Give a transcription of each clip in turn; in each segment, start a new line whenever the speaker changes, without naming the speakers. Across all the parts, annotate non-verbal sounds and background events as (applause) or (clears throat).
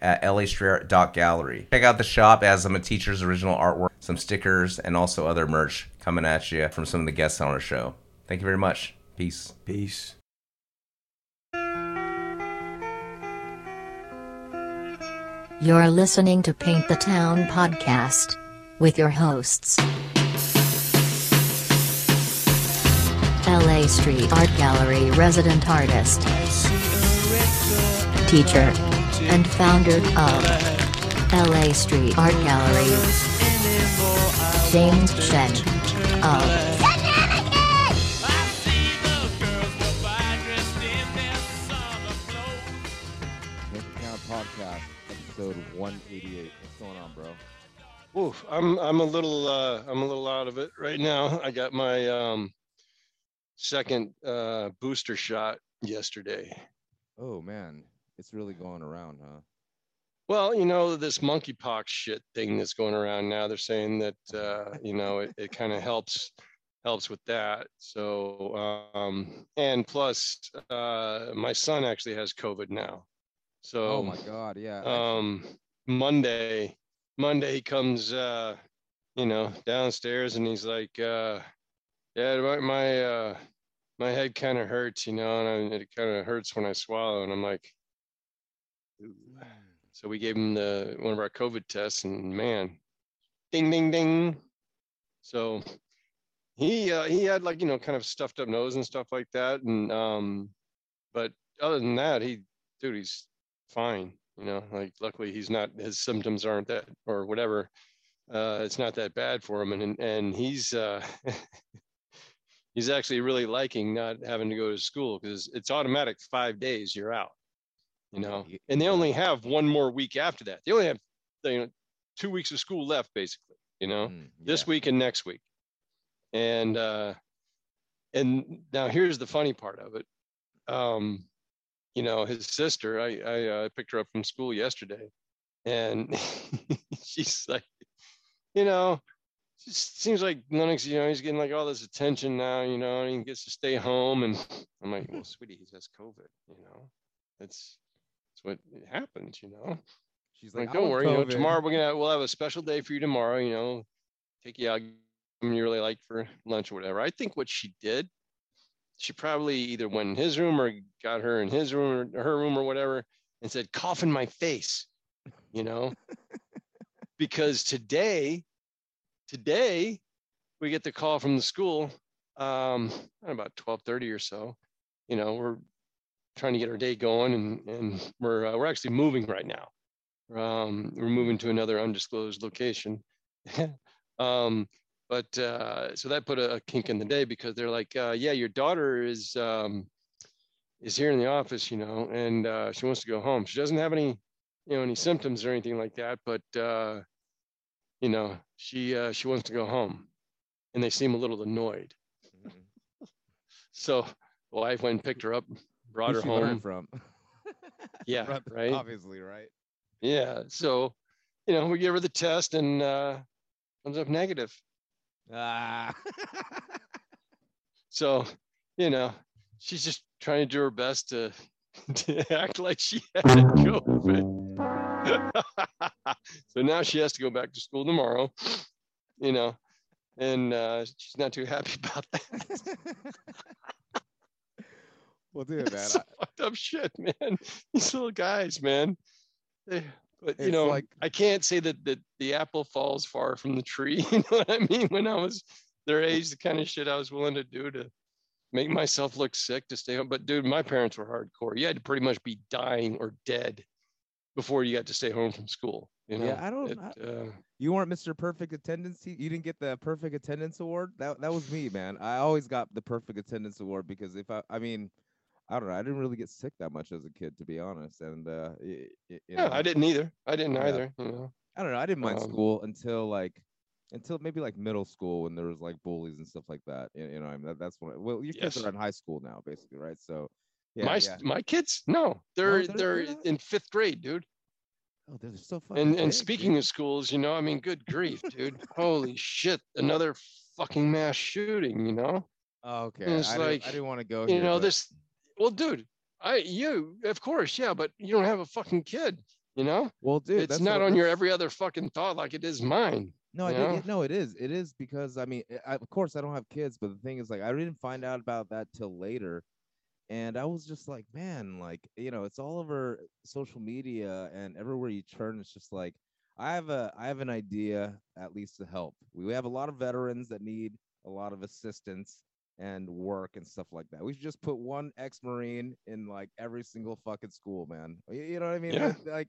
at lastrayer.gallery. Check out the shop as some of Teacher's original artwork, some stickers, and also other merch coming at you from some of the guests on our show. Thank you very much. Peace.
Peace.
You're listening to Paint the Town podcast with your hosts. LA Street Art Gallery resident artist, teacher, and founder of LA Street Art Gallery, James Shen of
Paint the Podcast, episode 188. What's going on, bro?
Oof, I'm I'm a little uh I'm a little out of it right now. I got my um second uh booster shot yesterday.
Oh man, it's really going around, huh?
Well, you know, this monkeypox shit thing that's going around now, they're saying that uh, you know, it, it kind of helps helps with that. So um and plus uh my son actually has COVID now. So
Oh my god, yeah.
um monday monday he comes uh you know downstairs and he's like uh yeah my my uh my head kind of hurts you know and I, it kind of hurts when i swallow and i'm like. So we gave him the one of our covid tests and man ding ding ding. So he uh he had like you know kind of stuffed up nose and stuff like that. And um but other than that he dude he's fine you know like luckily he's not his symptoms aren't that or whatever uh it's not that bad for him. And and, and he's uh (laughs) he's actually really liking not having to go to school because it's automatic five days you're out you know and they only have one more week after that. They only have you know two weeks of school left basically you know
Mm,
this week and next week. And uh and now here's the funny part of it. Um you know his sister i i uh, picked her up from school yesterday and (laughs) she's like you know just seems like lennox you know he's getting like all this attention now you know and he gets to stay home and i'm like well sweetie he has covid you know? That's what happens you know
She's
like,
like,
don't
"I want
worry, you know, tomorrow we're gonna we'll have a special day for you tomorrow. You know, take you out, something you really like for lunch or whatever. I think what she did, she probably either went in his room or got her in his room or her room or whatever, and said, "Cough in my face," you know, (laughs) because today, today, we get the call from the school, um, about twelve thirty or so. You know, we're trying to get our day going, and and we're uh, we're actually moving right now um, we're moving to another undisclosed location. (laughs) um, but uh, so that put a, a kink in the day because they're like, uh, yeah, your daughter is um, is here in the office, you know, and uh, she wants to go home. She doesn't have any, you know, any symptoms or anything like that, but uh, you know, she uh, she wants to go home, and they seem a little annoyed.
Mhm. (laughs)
So the wife went and picked her up, brought her home.
from. (laughs)
Yeah,
Right,
right.
Obviously, right?
Yeah. So, you know, we give her the test and uh, comes up negative.
Ah.
So, you know, she's just trying to do her best to, (laughs) to act like she had COVID. (laughs) so now she has to go back to school tomorrow, you know, and uh, she's not too happy about that.
Well, dude, (laughs) man.
Some
I-
fucked up shit, (laughs) man. These little guys, man. They, but you know,
like-
I can't say that, that the apple falls far from the tree. (laughs) You know what I mean? When I was their age, the kind of shit I was willing to do to make myself look sick to stay home. But dude, my parents were hardcore. You had to pretty much be dying or dead before you got to stay home from school. You know?
Yeah, I don't-
It,
I-
uh,
you weren't Mr. Perfect Attendance. You you didn't get the Perfect Attendance Award. That that was me, man. I always got the Perfect Attendance Award because if I, I mean, I don't know. I didn't really get sick that much as a kid, to be honest. And uh, y- you
yeah,
know,
I didn't either. I didn't
Yeah.
either. You know,
I don't know. I didn't mind
Um,
school until like until maybe like middle school when there was like bullies and stuff like that. You, you know, I mean, that, that's when. Well, your kids
Yes.
are in high school now, basically, right? So, yeah,
my
yeah.
my kids, no, they're
they're-
they're
they're
in fifth grade, dude.
Oh, they're so fucking.
And and
dude.
speaking of schools, you know, I mean, good grief, dude. (laughs) Holy shit, another fucking mass shooting, you know?
Oh, okay,
it's
I, didn't,
like,
I didn't want to go
You
here.
know,
but-
this well, dude, I you of course, yeah, but you don't have a fucking kid, you know?
Well, dude,
it's not on your every other fucking thought like it is mine.
No, I
you
did.
know?
No, it is. It is because I mean, I, of course, I don't have kids, but the thing is, like, I didn't find out about that till later, and I was just like, man, like, you know, it's all over social media and everywhere you turn, it's just like, I have a, I have an idea at least to help. We, We have a lot of veterans that need a lot of assistance and work and stuff like that. We should just put one ex-marine in like every single fucking school, man. You, know what I mean?
Yeah.
Like,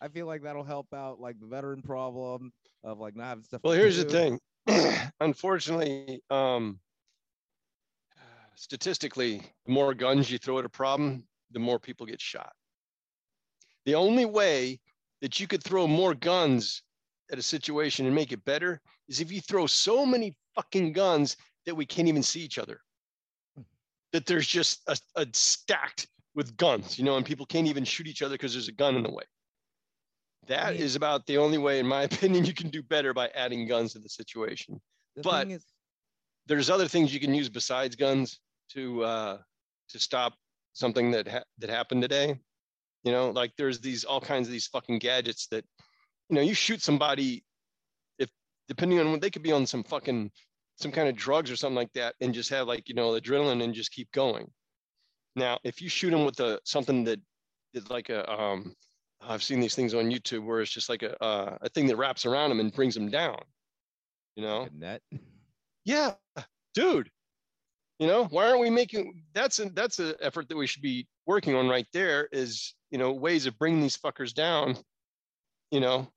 I feel like that'll help out like the veteran problem of like not having stuff.
Well, here's the thing. (clears throat) Unfortunately, um, statistically, the more guns you throw at a problem, the more people get shot. The only way that you could throw more guns at a situation and make it better is if you throw so many fucking guns that we can't even see each other. That there's just a, a stacked with guns, you know, and people can't even shoot each other because there's a gun in the way. That is
mean-
about the only way, in my (laughs) opinion, you can do better by adding guns to the situation.
The
but-
is,
There's other things you can use besides guns to uh, to stop something that ha- that happened today. You know, like there's these all kinds of these fucking gadgets that, you know, you shoot somebody, if depending on what they could be on some fucking some kind of drugs or something like that, and just have like you know adrenaline and just keep going. Now, if you shoot them with a something that is like a um, I've seen these things on YouTube where it's just like a uh, a thing that wraps around them and brings them down. You know,
a net.
yeah, dude. You know, why aren't we making that's a that's an effort that we should be working on right there is, you know, ways of bringing these fuckers down, you know,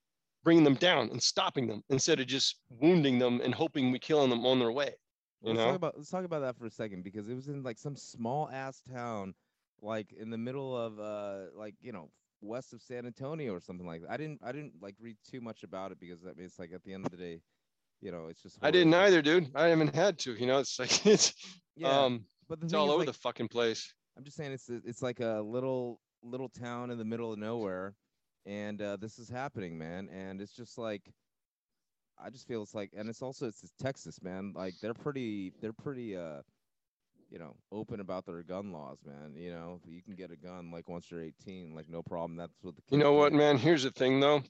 bringing them down and stopping them instead of just wounding them and hoping we kill them on their way. You
let's
know?
talk about let's talk about that for a second because it was in like some small ass town, like in the middle of uh like you know west of San Antonio or something like that. I didn't I didn't like read too much about it because I mean, it's like at the end of the day, you know, it's just.
I didn't either, dude. I haven't had to, you know, it's like (laughs) it's
Yeah,
um
but
it's all over
like,
the fucking place.
I'm just saying it's it's like a little little town in the middle of nowhere, and uh, this is happening, man. And it's just like, I just feel it's like, and it's also it's Texas, man. Like they're pretty they're pretty uh, you know, open about their gun laws, man. You know, you can get a gun like once you're 18, like no problem. That's what the
You know what, man? Here's the thing, though.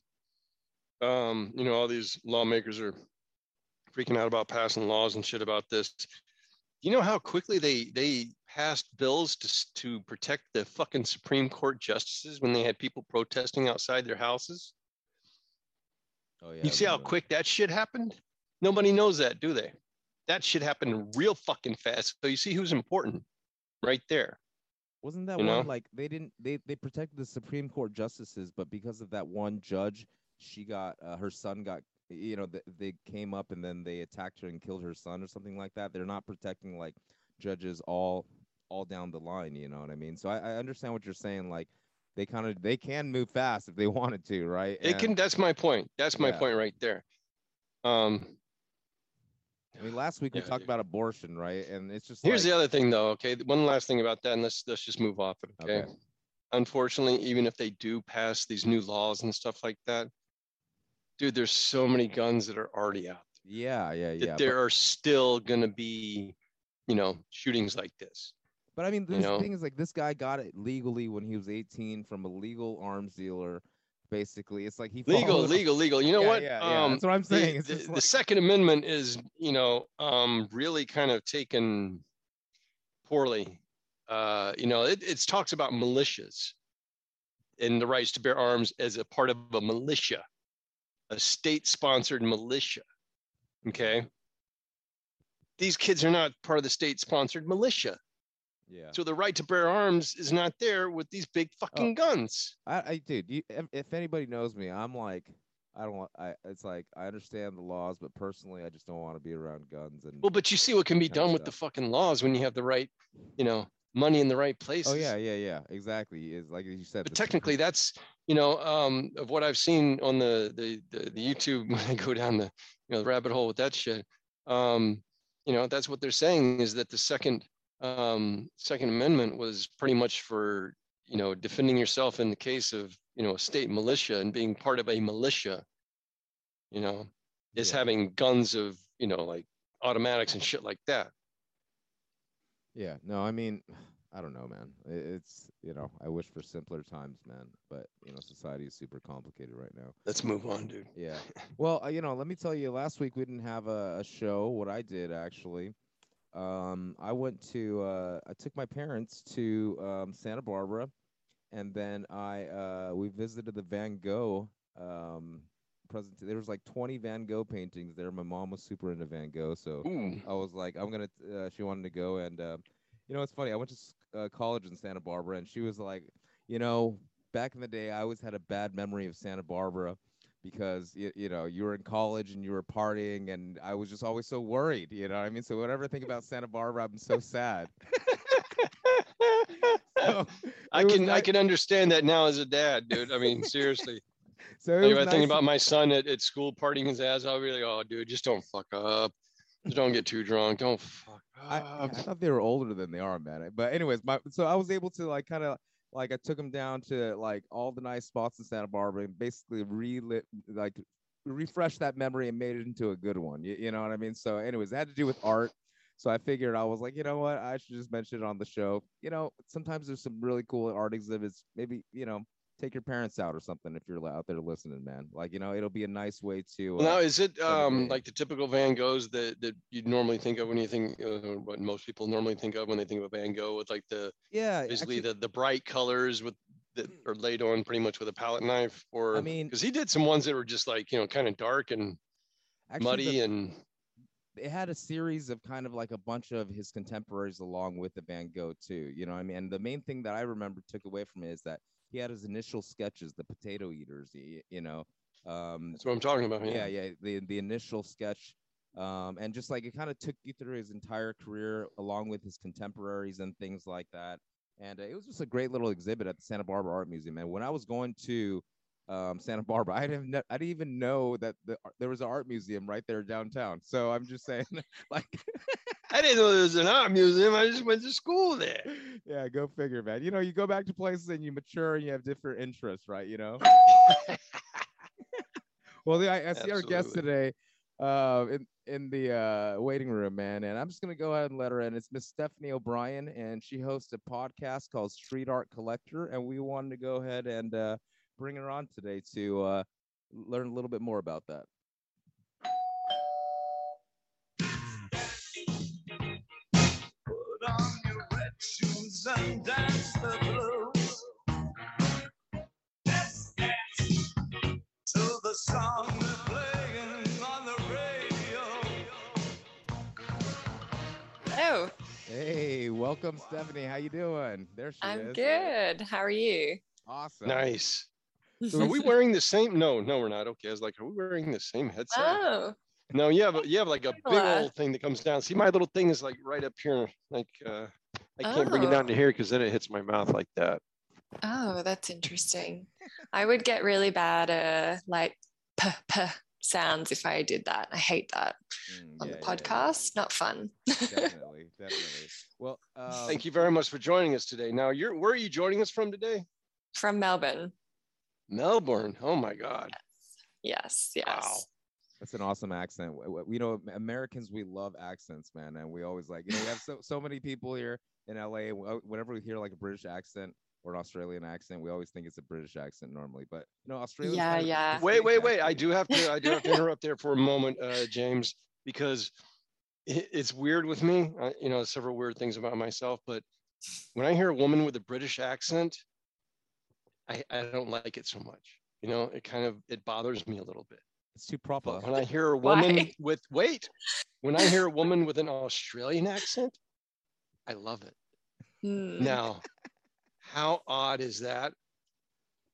Um, you know, all these lawmakers are freaking out about passing laws and shit about this. You know how quickly they they passed bills to to protect the fucking Supreme Court justices when they had people protesting outside their houses?
Oh yeah.
you see how quick that shit happened? Nobody knows that, do they? That shit happened real fucking fast. So you see who's important right there.
Wasn't that
you
one
know?
like they didn't they they protected the Supreme Court justices, but because of that one judge, she got uh, her son got you know th- they came up and then they attacked her and killed her son or something like that. They're not protecting like judges all all down the line. You know what I mean? So I, I understand what you're saying. Like they kind of they can move fast if they (laughs) wanted to, right?
It can that's my point. That's my
Yeah.
point right there. Um
I mean, last week we talked
dude.
about abortion, right? And it's just
Here's
like,
the other thing, though. Okay, one last thing about that, and let's let's just move off it. Okay?
Okay.
Unfortunately, even if they do pass these new laws and stuff like that, dude, there's so many guns that are already out There,
yeah, yeah,
that
yeah. but-
there are still gonna be, you know, shootings like this.
But I mean,
you
this
know?
thing is like this guy got it legally when he was 18 from a legal arms dealer. Basically, it's like he
Legal,
followed-
legal, legal. You know
Yeah,
what?
Yeah, yeah.
Um,
That's what I'm saying. It's
the-
just
the Second Amendment is, you know, um, really kind of taken poorly. Uh, you know, it, it talks about militias and the rights to bear arms as a part of a militia, a state-sponsored militia. Okay. These kids are not part of the state-sponsored militia,
yeah.
so the right to bear arms is not there with these big fucking guns.
I, I dude, you, if, if anybody knows me, I'm like, I don't want. I. It's like I understand the laws, but personally, I just don't want to be around guns and.
Well, but you see what can be done with the fucking laws when you have the right, you know, money in the right places.
oh yeah, yeah, yeah. Exactly. Is like you said.
But technically, that's you know, um, of what I've seen on the, the the the YouTube (laughs) when I go down the you know the rabbit hole with that shit, um, you know, that's what they're saying is that the second um, Second Amendment was pretty much for you know defending yourself in the case of you know a state militia and being part of a militia. You know, is
Yeah.
having guns of you know like automatics and shit like that.
Yeah, no, I mean, I don't know, man. It's you know, I wish for simpler times, man. But you know, society is super complicated right now.
Let's move on, dude.
Yeah. Well, uh, you know, let me tell you. Last week we didn't have a, a show. What I did actually, um, I went to. Uh, I took my parents to um, Santa Barbara, and then I uh, we visited the Van Gogh um, present. There was like 20 Van Gogh paintings there. My mom was super into Van Gogh, so
Ooh,
I was like, I'm gonna. Uh, she wanted to go, and uh, you know, it's funny. I went to uh, college in Santa Barbara, and she was like, you know, back in the day, I always had a bad memory of Santa Barbara because you, you know you were in college and you were partying, and I was just always so worried. You know what I mean? So whenever I think about Santa Barbara, I'm so sad. (laughs) (laughs) So,
I can I can understand that now as a dad, dude. I mean, seriously. (laughs)
So it
Like,
was
if I think about my son at, at school partying his ass, I'll be like, oh, dude, just don't fuck up. Just don't get too drunk. Don't fuck
I,
up.
I thought they were older than they are, man. But anyways, my so I was able to like kind of like I took him down to like all the nice spots in Santa Barbara and basically relit like refreshed that memory and made it into a good one. You, you know what I mean? So anyways, it had to do with art. So I figured I was like, you know what, I should just mention it on the show. You know, sometimes there's some really cool art exhibits. Maybe you know, take your parents out or something if you're out there listening, man. Like you know, it'll be a nice way to.
Well, now,
Uh,
is it um, like the typical Van Goghs that, that you'd normally think of when you think uh, what most people normally think of when they think of a Van Gogh with like the
yeah,
basically
actually-
the, the bright colors with that are laid on pretty much with a palette knife or I
mean-
because he did some ones that were just like you know kind of dark and
actually
muddy
the-
and
it had a series of kind of like a bunch of his contemporaries along with the Van Gogh too. You know, I mean, and the main thing that I remember took away from it is that he had his initial sketches, the Potato Eaters. You know, um,
that's what I'm talking about.
yeah, yeah, the the initial sketch, um, and just like it kind of took you through his entire career along with his contemporaries and things like that. And uh, it was just a great little exhibit at the Santa Barbara Art Museum. And when I was going to um, Santa Barbara, (laughs) I didn't I didn't even know that the, there was an art museum right there downtown. So I'm just saying, (laughs) like, (laughs)
I didn't know there was an art museum. I just went to school there.
yeah, go figure, man. You know, you go back to places and you mature and you have different interests, right? You know. (laughs) Well, the, I, I see our guest today uh, in in the uh, waiting room, man, and I'm just gonna go ahead and let her in. It's Miss Stephanie O'Brien, and she hosts a podcast called Street Art Collector, and we wanted to go ahead and uh, bring her on today to uh, learn a little bit more about that.
And dance the blues. Let's dance to the song they're playing on the radio.
Hello,
Hey, welcome, Stephanie. How you doing? There she
I'm
is.
good. How are you?
Awesome.
Nice. Are we wearing the same? No, no, we're not. Okay, I was like, are we wearing the same headset?
Oh,
No, you have a, you have like a big old thing that comes down. See, my little thing is like right up here. Like uh, I can't bring it down to here because then it hits my mouth like that.
oh, that's interesting. I would get really bad uh like p p sounds if I did that. I hate that
Mm,
on
yeah,
the
yeah,
podcast. Not fun.
Definitely, (laughs) definitely. Well, um,
Thank you very much for joining us today. Now, you're where are you joining us from today?
From Melbourne.
Melbourne. Oh my God.
Yes, yes.
Wow.
That's an awesome accent. W- w- You know, Americans, we love accents, man, and we always like. You know, we have so so many people here in LA. Whenever we hear like a British accent or an Australian accent, we always think it's a British accent normally. But you know, Australia.
Yeah, yeah.
Wait, wait, wait. I do have to I do have to interrupt there for a moment, uh, James, because it, it's weird with me. Uh, you know, several weird things about myself, but when I hear a woman with a British accent, I, I don't like it so much. You know, it kind of it bothers me a little bit.
It's too proper.
But when I hear a woman
Why?
with wait, when I hear a woman with an Australian accent, I love it.
Hmm.
Now, how odd is that?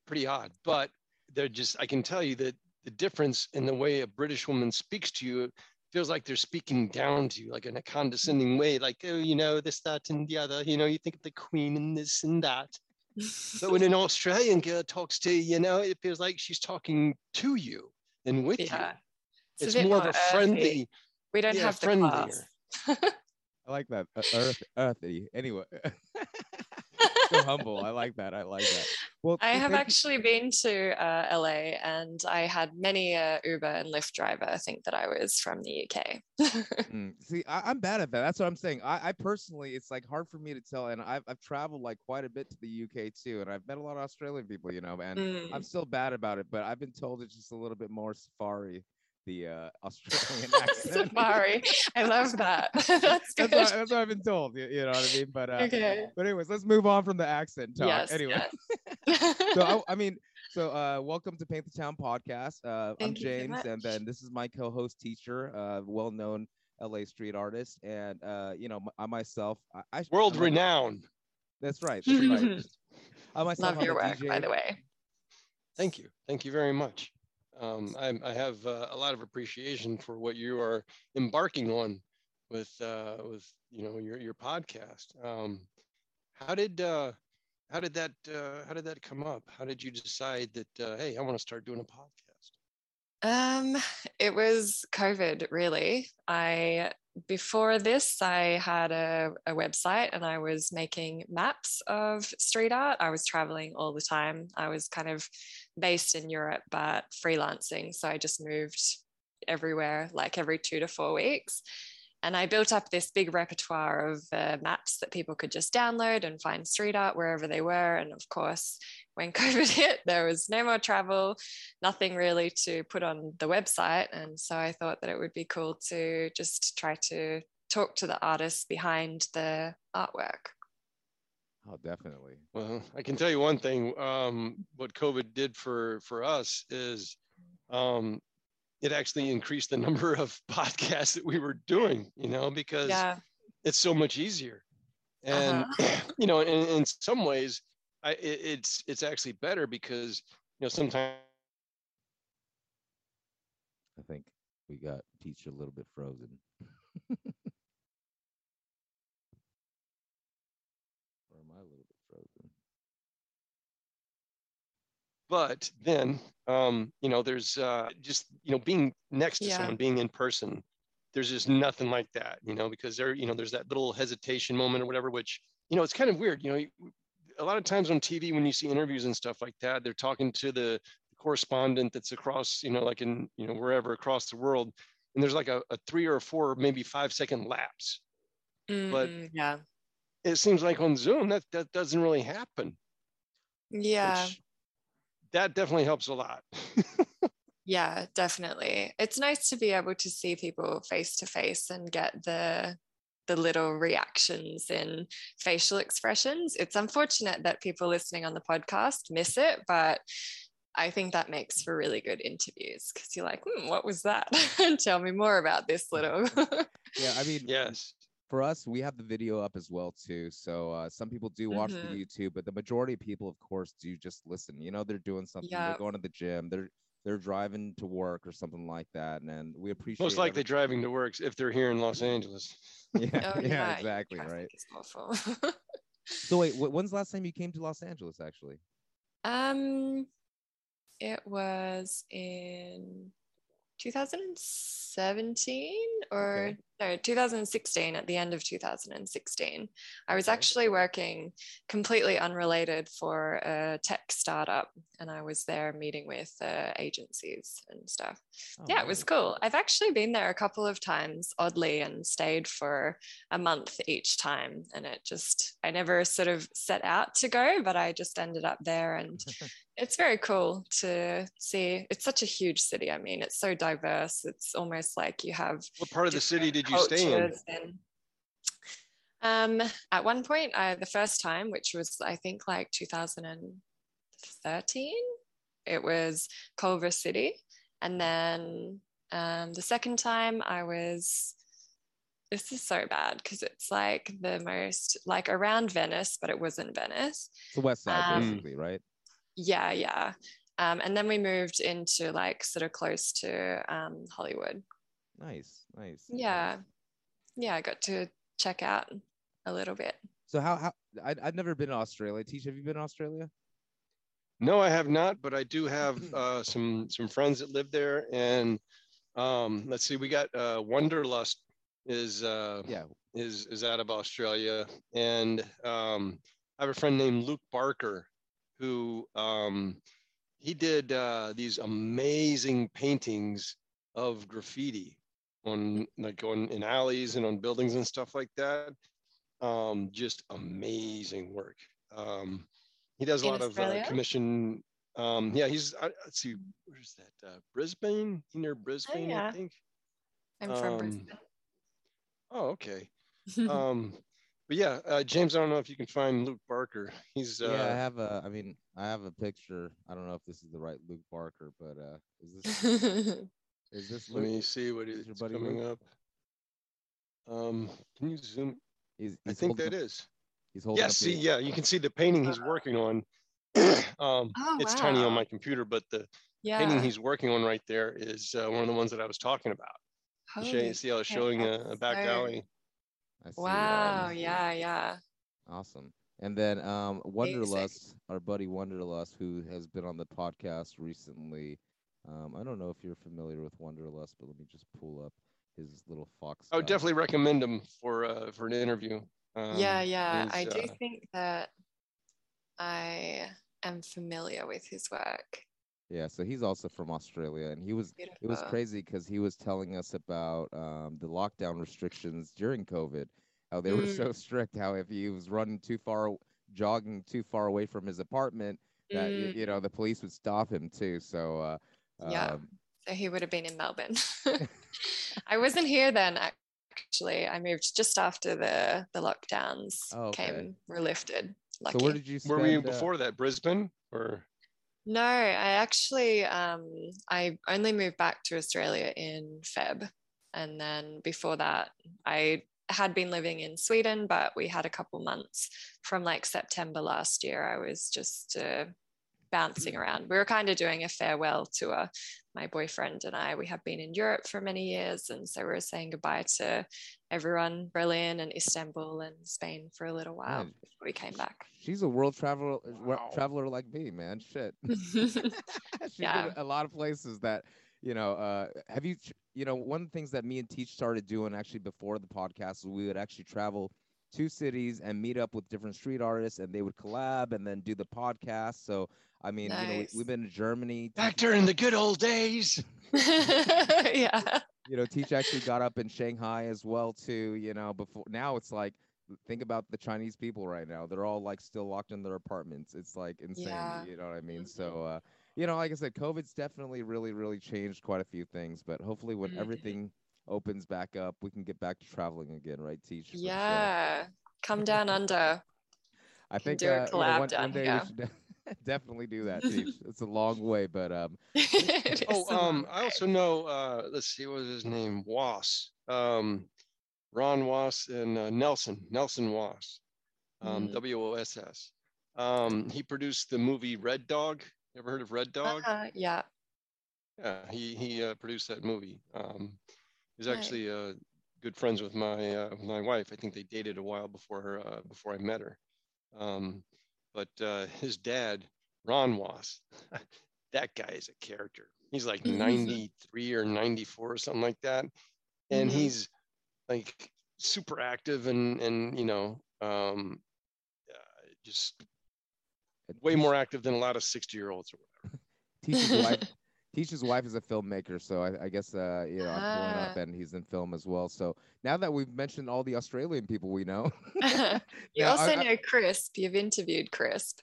Pretty odd, but they're just, I can tell you that the difference in the way a British woman speaks to you feels like they're speaking down to you, like in a condescending way, like, oh, you know, this, that, and the other. You know, you think of the queen and this and that. (laughs) But when an Australian girl talks to you, you know, it feels like she's talking to you and with
yeah.
you.
a
It's, more of a
earthy.
friendly.
We don't
yeah,
have the
friendlier. (laughs)
I like that. Uh, earth, earthy. Anyway, (laughs) so humble. I like that. I like that. Well,
I have actually been to uh, LA and I had many a Uber and Lyft driver think that I was from the UK. (laughs)
Mm, See, I, I'm bad at that. That's what I'm saying. I, I personally, it's like hard for me to tell, and I've I've traveled like quite a bit to the UK too, and I've met a lot of Australian people, you know, and
Mm.
I'm still bad about it. But I've been told it's just a little bit more safari, the uh, Australian (laughs) accent.
Safari. I love that. (laughs) (laughs) That's
That's
good.
what, that's what I've been told. You, you know what I mean? But uh,
okay.
but anyways, let's move on from the accent talk.
Yes.
anyway,
yes.
so I, I mean, so uh, welcome to Paint the Town podcast. Uh, I'm
Thank so
James, and then this is my co-host, teacher, uh, well-known LA street artist, and uh, you know, m- I myself, I, I
World
I'm a-
renowned.
That's right. That's right. I myself,
Love
I'm
your
a
work,
DJ.
by the way.
Thank you. Thank you very much. Um, I, I have uh, a lot of appreciation for what you are embarking on with uh, with you know your your podcast. Um, how did uh, how did that uh, how did that come up? How did you decide that uh, hey, I want to start doing a podcast?
Um, (sighs) it was COVID, really. I before this, I had a, a website and I was making maps of street art. I was traveling all the time. I was kind of based in Europe, but freelancing. So I just moved everywhere, like every two to four weeks. And I built up this big repertoire of uh, maps that people could just download and find street art wherever they were. And of course, when (laughs) COVID hit, there was no more travel, nothing really to put on the website. And so I thought that it would be cool to just try to talk to the artists behind the artwork.
Oh, definitely.
Well, I can tell you one thing. Um, what COVID did for for us is um, it actually increased the (laughs) number of (laughs) podcasts that we were doing. You know, because
Yeah.
it's so much easier and (clears throat) you know in, in some ways I, it, it's it's actually better because you know sometimes
I think we got teacher a little bit frozen. (laughs) or am I a little bit frozen?
but then um you know there's uh just you know being next to
Yeah.
someone being in person there's just nothing like that you know because there you know there's that little hesitation moment or whatever which you know it's kind of weird you know you- a lot of times on tv when you see interviews and stuff like that they're talking to the correspondent that's across you know like in you know wherever across the world and there's like a, a three or four maybe five second lapse But-
Mm, yeah.
it seems like on zoom that that doesn't really happen
Yeah.
which that definitely helps a lot (laughs)
Yeah, definitely. It's nice to be able to see people face to face and get the the little reactions and facial expressions. It's unfortunate that people listening on the podcast miss it, but I think that makes for really good interviews because you're like, hmm, what was that? And (laughs) tell me more about this little. (laughs)
Yeah, I mean,
yes
for us, we have the video up as well too. So uh, some people do watch
Mhm.
the YouTube, but the majority of people, of course, do just listen. You know, they're doing something.
Yeah.
They're going to the gym. They're they're driving to work or something like that. And, and we appreciate
most likely
every-
driving to work if they're here in los angeles (laughs)
Yeah,
oh,
yeah,
yeah,
exactly, right.
awful.
So wait, (laughs) wh- when's the last time you came to Los Angeles? Actually,
Um, it was in 2017 or
Okay.
No 2016 at the end of 2016 i was actually working completely unrelated for a tech startup and i was there meeting with uh, agencies and stuff.
Oh,
yeah it was cool. I've actually been there a couple of times oddly and stayed for a month each time and it just i never sort of set out to go but i just ended up there and (laughs) it's very cool to see. It's such a huge city. I mean it's so diverse. It's almost like you have
what part of the city did you stay in
and- um at one point I, the first time which was i think like 2013 it was culver city. And then um the second time i was this is so bad because it's like the most like around venice but it wasn't venice.
It's the West Side,
Um,
basically, right?
yeah yeah. Um, and then we moved into like sort of close to um, hollywood.
Nice, nice.
yeah yeah i got to check out a little bit
So how how I I've never been to Australia. Teach, have you been to Australia?
No, I have not, but I do have uh, some some friends that live there, and um, let's see, we got uh, Wonderlust is uh,
Yeah.
is is out of Australia, and um, I have a friend named Luke Barker, who um, he did uh, these amazing paintings of graffiti on like on in alleys and on buildings and stuff like that. Um, just amazing work. Um, he does a
In
lot of uh, commission. Um, yeah, he's I, let's see, where's that? Uh, Brisbane, He near Brisbane, I
yeah.
think.
I'm from
Um,
Brisbane.
Oh, okay. (laughs) um, but yeah, uh, James, I don't know if you can find Luke Barker. He's uh,
yeah, I have a. I mean, I have a picture. I don't know if this is the right Luke Barker, but uh, is this (laughs) is this
let
Luke?
me see what
Is
is
your buddy
coming
Luke?
up. Um, can you zoom?
He's,
I think
holding
that
up-
is.
He's holding.
Yeah, see,
the-
yeah, you can see the painting he's working on. (clears throat) um,
Oh,
it's tiny on my computer, but the
yeah.
painting he's working on right there is uh, one of the ones that I was talking about. You show-
Holy
see how it's showing a, a back
so-
alley.
I see,
Wow.
um,
Yeah. Yeah.
Awesome. And then um
Amazing.
Wonderlust, our buddy Wonderlust, who has been on the podcast recently. Um, I don't know if you're familiar with Wonderlust, but let me just pull up his little fox.
I would
style.
definitely recommend him for uh, for an interview.
yeah.
Um,
Yeah. I
he's,
do
uh,
think that I am familiar with his work.
Yeah, so he's also from Australia, and he was it was crazy because he was telling us about um, the lockdown restrictions during COVID, how they were
Mm.
so (laughs) strict. How if he was running too far, jogging too far away from his apartment, that y-
Mm.
you know the police would stop him too. So uh,
Yeah.
um,
So he would have been in Melbourne. (laughs) (laughs) I wasn't here then, actually. I moved just after the the lockdowns
Oh, okay.
came were lifted. Lucky.
so where did you spend?
Where were you
uh,
before that? Brisbane or?
No, I actually um I only moved back to Australia in Feb. And then before that, I had been living in Sweden, but we had a couple months from like September last year. I was just uh, bouncing around. We were kind of doing a farewell tour. My boyfriend and I, we have been in Europe for many years. And so we were saying goodbye to everyone, Berlin and Istanbul and Spain for a little while
Man,
before we came back.
She's a world traveler,
Wow.
traveler like me, man. Shit. (laughs) (laughs) She's
Yeah.
been a lot of places that you know. Uh, have you? You know, one of the things that me and Teach started doing actually before the podcast was we would actually travel to cities and meet up with different street artists, and they would collab and then do the podcast. So, I mean, you know, we, we've been to Germany.
Back during the good old days. (laughs)
yeah.
you know, Teach actually got up in Shanghai as well too. You know, before now it's like think about the Chinese people right now. They're all like still locked in their apartments. It's like insane.
Yeah.
You know what I mean? So, uh, you know, like I said, COVID's definitely really, really changed quite a few things. But hopefully, when
Mhm.
everything opens back up, we can get back to traveling again, right? Teach. For sure.
Yeah. Come down under.
I
can
think
do a
uh, you know,
collab
one,
down
one day
here.
we should de- (laughs) (laughs) definitely do that. Teach. (laughs) it's a long way, but um, (laughs)
Oh,
is a long
um, I also know. Uh, let's see, what was his name? Was. Um, Ron Woss and uh, Nelson. Nelson Woss. Um,
Mm.
W O S S. Um, he produced the movie Red Dog. Ever heard of Red Dog?
Uh, yeah.
Yeah, he he uh, produced that movie. Um, he's actually uh, good friends with my uh, with my wife. I think they dated a while before her uh, before I met her. Um, but uh, his dad, Ron Woss, (laughs) that guy is a character. He's like 93 or 94 or something like that, and
Mhm.
he's like super active and and you know um, uh, just way more active than a lot of 60 year olds or whatever. (laughs)
Teach's wife. Teach's wife is a filmmaker, so I, I guess uh, you know I'm pulling up,
Ah.
and he's in film as well. So now that we've mentioned all the Australian people we know, (laughs) (laughs)
you
Now,
also
I- I-
know Crisp. You've interviewed Crisp.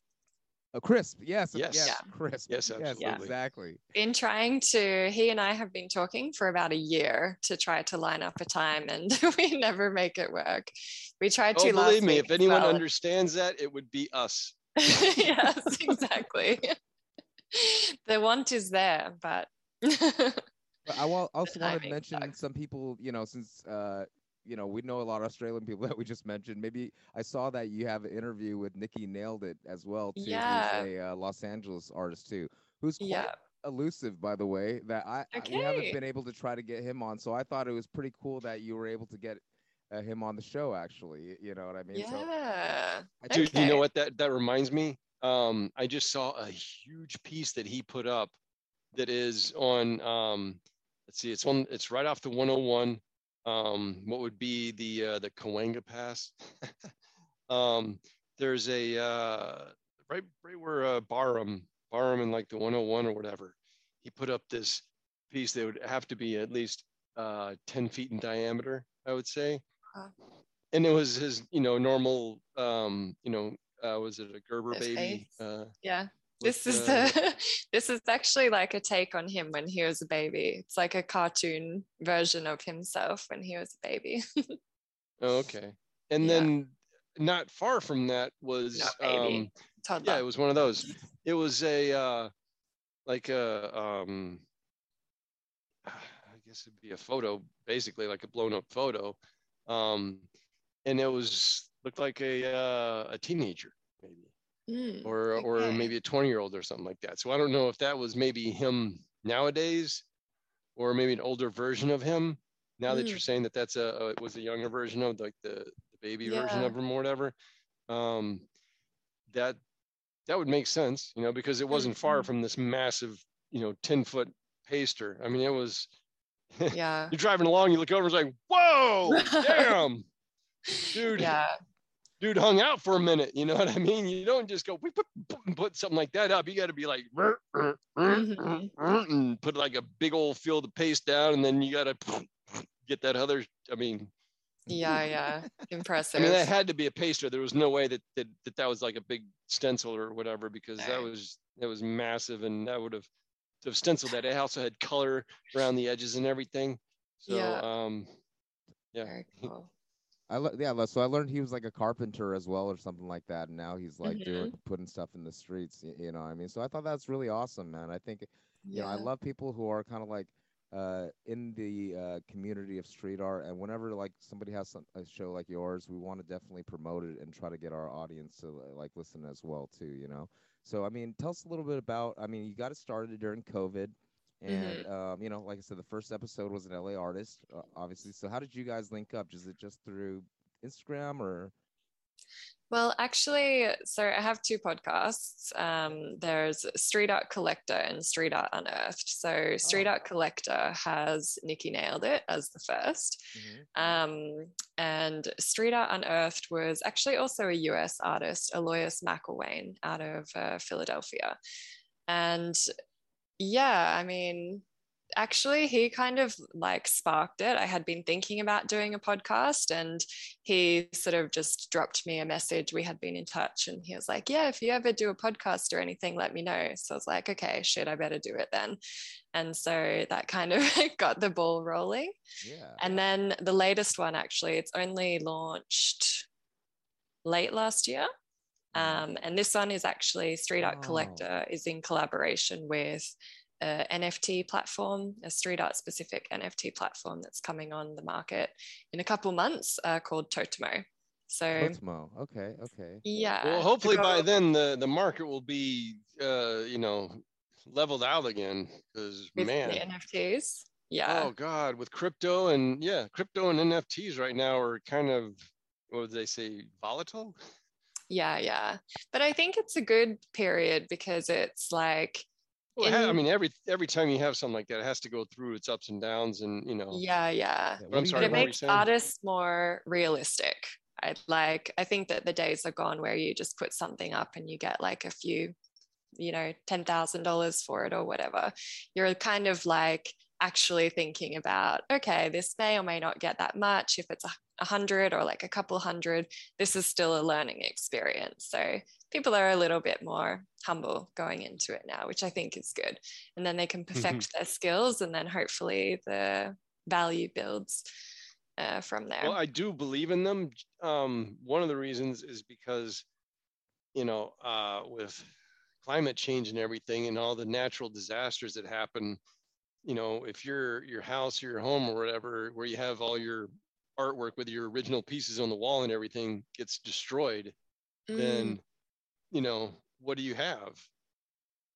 uh, Crisp, yes,
Yes.
yes,
Yeah.
Crisp,
Yes,
yes, exactly.
Been trying to, he and I have been talking for about a year to try to line up a time and (laughs) we never make it work. We tried
Oh,
to last
believe me,
week
if anyone
well.
understands that, it would be us.
yes, exactly. (laughs) the want is there, but
But I wa- (laughs) also wanted to mention
sucks.
some people, you know, since uh, you know we know a lot of Australian (laughs) people that we just mentioned. Maybe I saw that you have an interview with Nikki Nailed It as well too.
Yeah.
who's a uh, Los Angeles artist too, who's quite
yeah.
elusive, by the way. That I I- we haven't been able to try to get him on. So I thought it was pretty cool that you were able to get uh, him on the show. Actually, you know what I mean? So
yeah.
I
Dude, you know what that that reminds me? Um, I just saw a huge piece that he put up that is on um let's see, it's on it's right off the 101. Um, what would be the uh the Cahuenga Pass? (laughs) um, there's a uh right right where uh Barham, Barham and like the 101 or whatever. He put up this piece that would have to be at least uh 10 feet in diameter, I would say
Wow.
and it was his you know normal um you know uh was it a gerber
His
baby uh
Yeah.
with,
This is the (laughs) this is actually like a take on him when he was a baby. It's like a cartoon version of himself when he was a baby.
oh, okay and
Yeah.
then not far from that was um yeah it was one of those it was a uh like a um i guess it'd be a photo basically like a blown up photo um and it was looked like a uh, a teenager maybe
Mm,
or or maybe a 20 year old or something like that so i don't know if that was maybe him nowadays or maybe an older version of him now that
Mm.
you're saying that that's a, a was a younger version of like the, the baby version of him or whatever um that that would make sense you know because it wasn't far
Mhm.
from this massive you know 10 foot paster i mean it was (laughs)
Yeah.
you're driving along you look over and it's like whoa (laughs) damn dude
Yeah.
Dude hung out for a minute. You know what I mean? You don't just go we put, something like that up. You got to be like
Mhm.
and put like a big old field of paste down, and then you got to (laughs) get that other. I mean,
Yeah. Yeah. impressive.
I mean that had to be a paster. There was no way that that that, that was like a big stencil or whatever because that was that was massive, and that would have to have stenciled that. It also had color around the edges and everything. So
Yeah.
um, yeah.
Very cool.
I le- yeah, so I learned he was like a carpenter as well or something like that, and now he's like doing putting stuff in the streets. You know, what I mean, so I thought that's really awesome, man. I think you know I love people who are kind of like uh in the uh community of street art, and whenever like somebody has some, a show like yours, we want to definitely promote it and try to get our audience to like listen as well too. You know, so I mean, tell us a little bit about. I mean, you got it started during COVID. And um, you know, like I said, the first episode was an LA artist, uh, obviously. So how did you guys link up? Is it just through Instagram or?
Well, actually, so I have two podcasts. Um, there's Street Art Collector and Street Art Unearthed. So Street
Oh.
Art Collector has Nikki Nailed It as the first. Um, and Street Art Unearthed was actually also a US artist, Aloysius McElwain out of uh, Philadelphia. And yeah, I mean, actually, he kind of like sparked it. I had been thinking about doing a podcast and he sort of just dropped me a message. We had been in touch and he was like, Yeah, if you ever do a podcast or anything, let me know. So I was like, Okay, shit, I better do it then. And so that kind of (laughs) got the ball rolling.
Yeah.
And then the latest one, actually, it's only launched late last year. Um, and this one is actually Street Art
Oh.
Collector is in collaboration with a NFT platform, a street art specific NFT platform that's coming on the market in a couple months uh, called Totomo. So
Cosmo. Okay. Okay.
yeah.
Well, hopefully by then the the market will be uh, you know leveled out again because man,
the NFTs. Yeah.
oh god, with crypto and yeah, crypto and NFTs right now are kind of what would they say volatile?
Yeah, yeah. But I think it's a good period because it's like,
Well, it ha- I mean, every every time you have something like that, it has to go through its ups and downs, and you know.
yeah, yeah.
Yeah,
I'm
what do you
sorry,
But it
what were you
makes artists more realistic. I like, I think that the days are gone where you just put something up and you get like a few, you know, $10,000 for it or whatever. You're kind of like actually thinking about, okay, this may or may not get that much. If it's a hundred or like a couple hundred, this is still a learning experience. So people are a little bit more humble going into it now, which I think is good. And then they can perfect their skills and then hopefully the value builds uh, from there.
Well, I do believe in them. Um, one of the reasons is because, you know, uh, with climate change and everything, and all the natural disasters that happen, you know, if your your house or your home or whatever, where you have all your artwork with your original pieces on the wall and everything gets destroyed,
Mm,
then, you know, what do you have?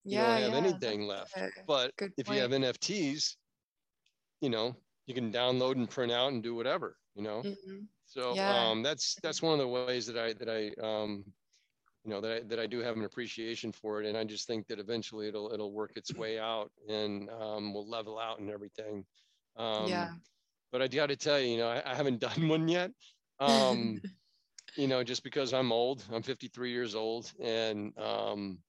You don't have
yeah,
anything left.
a
But if you have. NFTs, you know, you can download and print out and do whatever, you know.
Mhm.
So
Yeah.
um, that's that's one of the ways that I that I um, you know that I, that I do have an appreciation for it, and I just think that eventually it'll it'll work its way out and um, will level out and everything. Um,
yeah.
But I got to tell you, you know, I, I haven't (laughs) done one yet. Um, (laughs) you know, just because I'm old, I'm 53 years old, and um,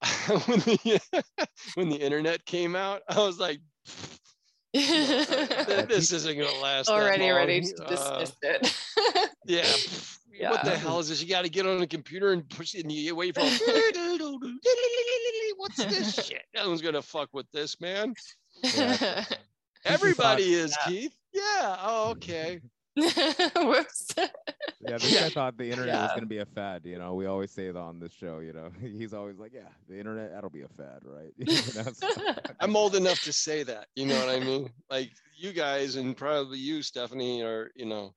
(laughs) when the when the internet came out, I was like, this isn't gonna last.
Already ready
long."
to
Uh,
it.
yeah. What the hell is this? You got to get on a computer and push it and you wait for (laughs) (laughs) what's this shit? No one's gonna fuck with this, man. (laughs) Everybody is,
Yeah.
Keith. Yeah. Oh, okay.
Whoops.
Yeah, this guy thought the internet was gonna be a fad. You know, we always say that on this show. You know, he's always like, "Yeah, the internet that'll be a fad, right?" You know, so-
I'm old enough to say that. You know what I mean? Like you guys and probably you, Stephanie, are you know,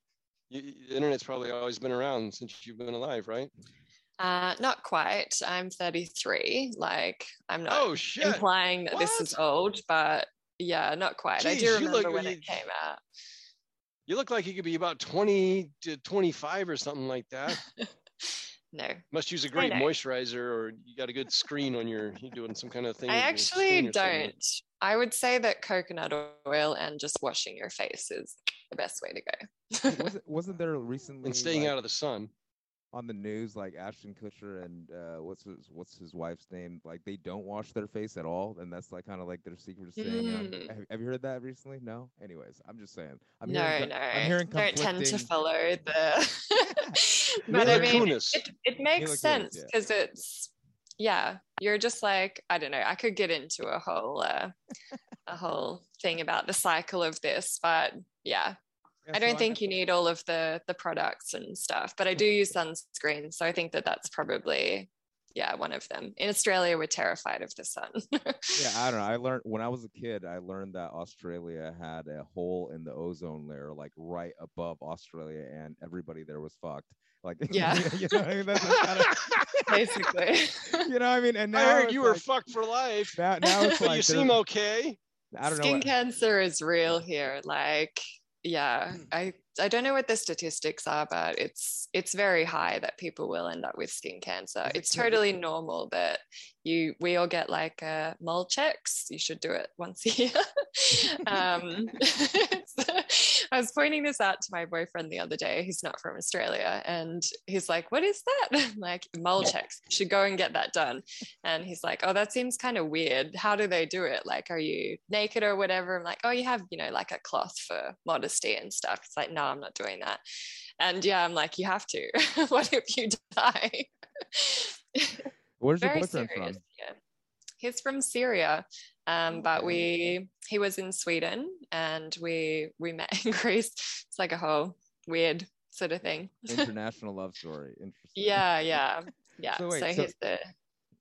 you, the internet's probably always been around since you've been alive, right?
Uh, not quite. I'm 33. Like, I'm not
Oh shit!
implying that this is old, but yeah, not quite. I do remember
look-
when
you-
it came out.
You look like you could be about 20 to 25 or something like that. (laughs)
No,
Must use a great moisturizer, or you got a good screen on your. You're doing some kind of thing.
I actually
skin or something.
don't. I would say that coconut oil and just washing your face is the best way to go.
wasn't wasn't there recently
And staying
like,
out of the sun.
On the news like Ashton Kutcher and uh, what's his what's his wife's name? Like they don't wash their face at all, and that's like kind of like their secret to staying.
Mm.
Have, have you heard that recently? No. Anyways, I'm just saying. I'm
no,
hearing,
no,
I'm hearing conflicting...
don't tend to follow the. (laughs) but I mean, it, it makes
Kunis,
sense
yeah.
because it's yeah you're just like i don't know i could get into a whole uh, a whole thing about the cycle of this but yeah
Yeah,
i don't think you need all of the the products and stuff but i do use sunscreen so i think that that's probably yeah one of them in australia we're terrified of the sun
yeah, I don't know. I learned when I was a kid, I learned that Australia had a hole in the ozone layer, like right above Australia, and everybody there was fucked. Like, (laughs)
Yeah.
you know, I mean? That's just kinda, (laughs)
basically (laughs)
you know, what I mean, and now
I heard you were fucked for life.
now, now it's
But
like
you seem okay.
I don't know.
skin cancer is real here like yeah
Mm.
i i don't know what the statistics are but it's it's very high that people will end up with skin cancer it's totally normal that you we all get like uh, mole checks you should do it once a year (laughs) um (laughs) (laughs) it's- i was pointing this out to my boyfriend the other day he's not from australia and he's like what is that I'm like mole checks you should go and get that done and he's like, Oh, that seems kind of weird. How do they do it? Like, are you naked or whatever? I'm like, Oh, you have, you know, like a cloth for modesty and stuff. It's like, No, I'm not doing that. And yeah, I'm like, You have to. what if you die?
Where's your boyfriend
serious.
from?
Yeah. He's from Syria. Um, but we he was in Sweden and we we met (laughs) in Greece. It's like a whole weird sort of thing. (laughs)
International love story. Interesting.
yeah, yeah. Yeah.
So (laughs)
So,
wait, so-
he's the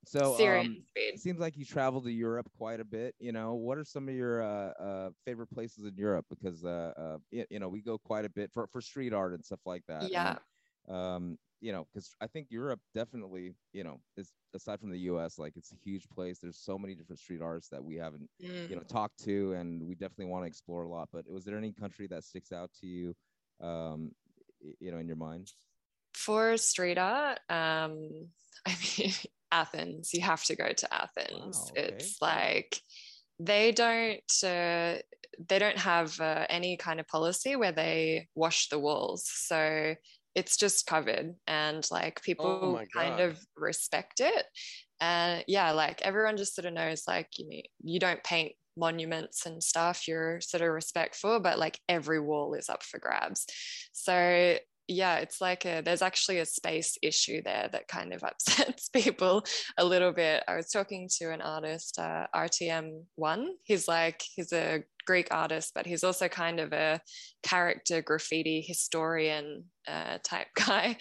So
Syrian
um,
Swede.
it seems like you traveled to Europe quite a bit. You know, what are some of your uh, uh, favorite places in Europe? Because uh, uh, you know, we go quite a bit for for street art and stuff like that.
Yeah.
And, um, you know, because I think Europe definitely, you know, is aside from the U.S., like it's a huge place. There's so many different street artists that we haven't,
Mm.
you know, talked to, and we definitely want to explore a lot. But was there any country that sticks out to you, um, you know, in your mind?
for street art um (laughs) i mean athens you have to go to athens
Wow, okay.
it's like they don't uh, they don't have uh, any kind of policy where they wash the walls so it's just covered and like people
my
kind of respect it. And yeah like everyone just sort of knows like you know you don't paint monuments and stuff you're sort of respectful but like every wall is up for grabs. So yeah it's like a there's actually a space issue there that kind of (laughs) upsets people a little bit. I was talking to an artist uh, rtm1 he's like he's a greek artist but he's also kind of a character graffiti historian uh, type (laughs) guy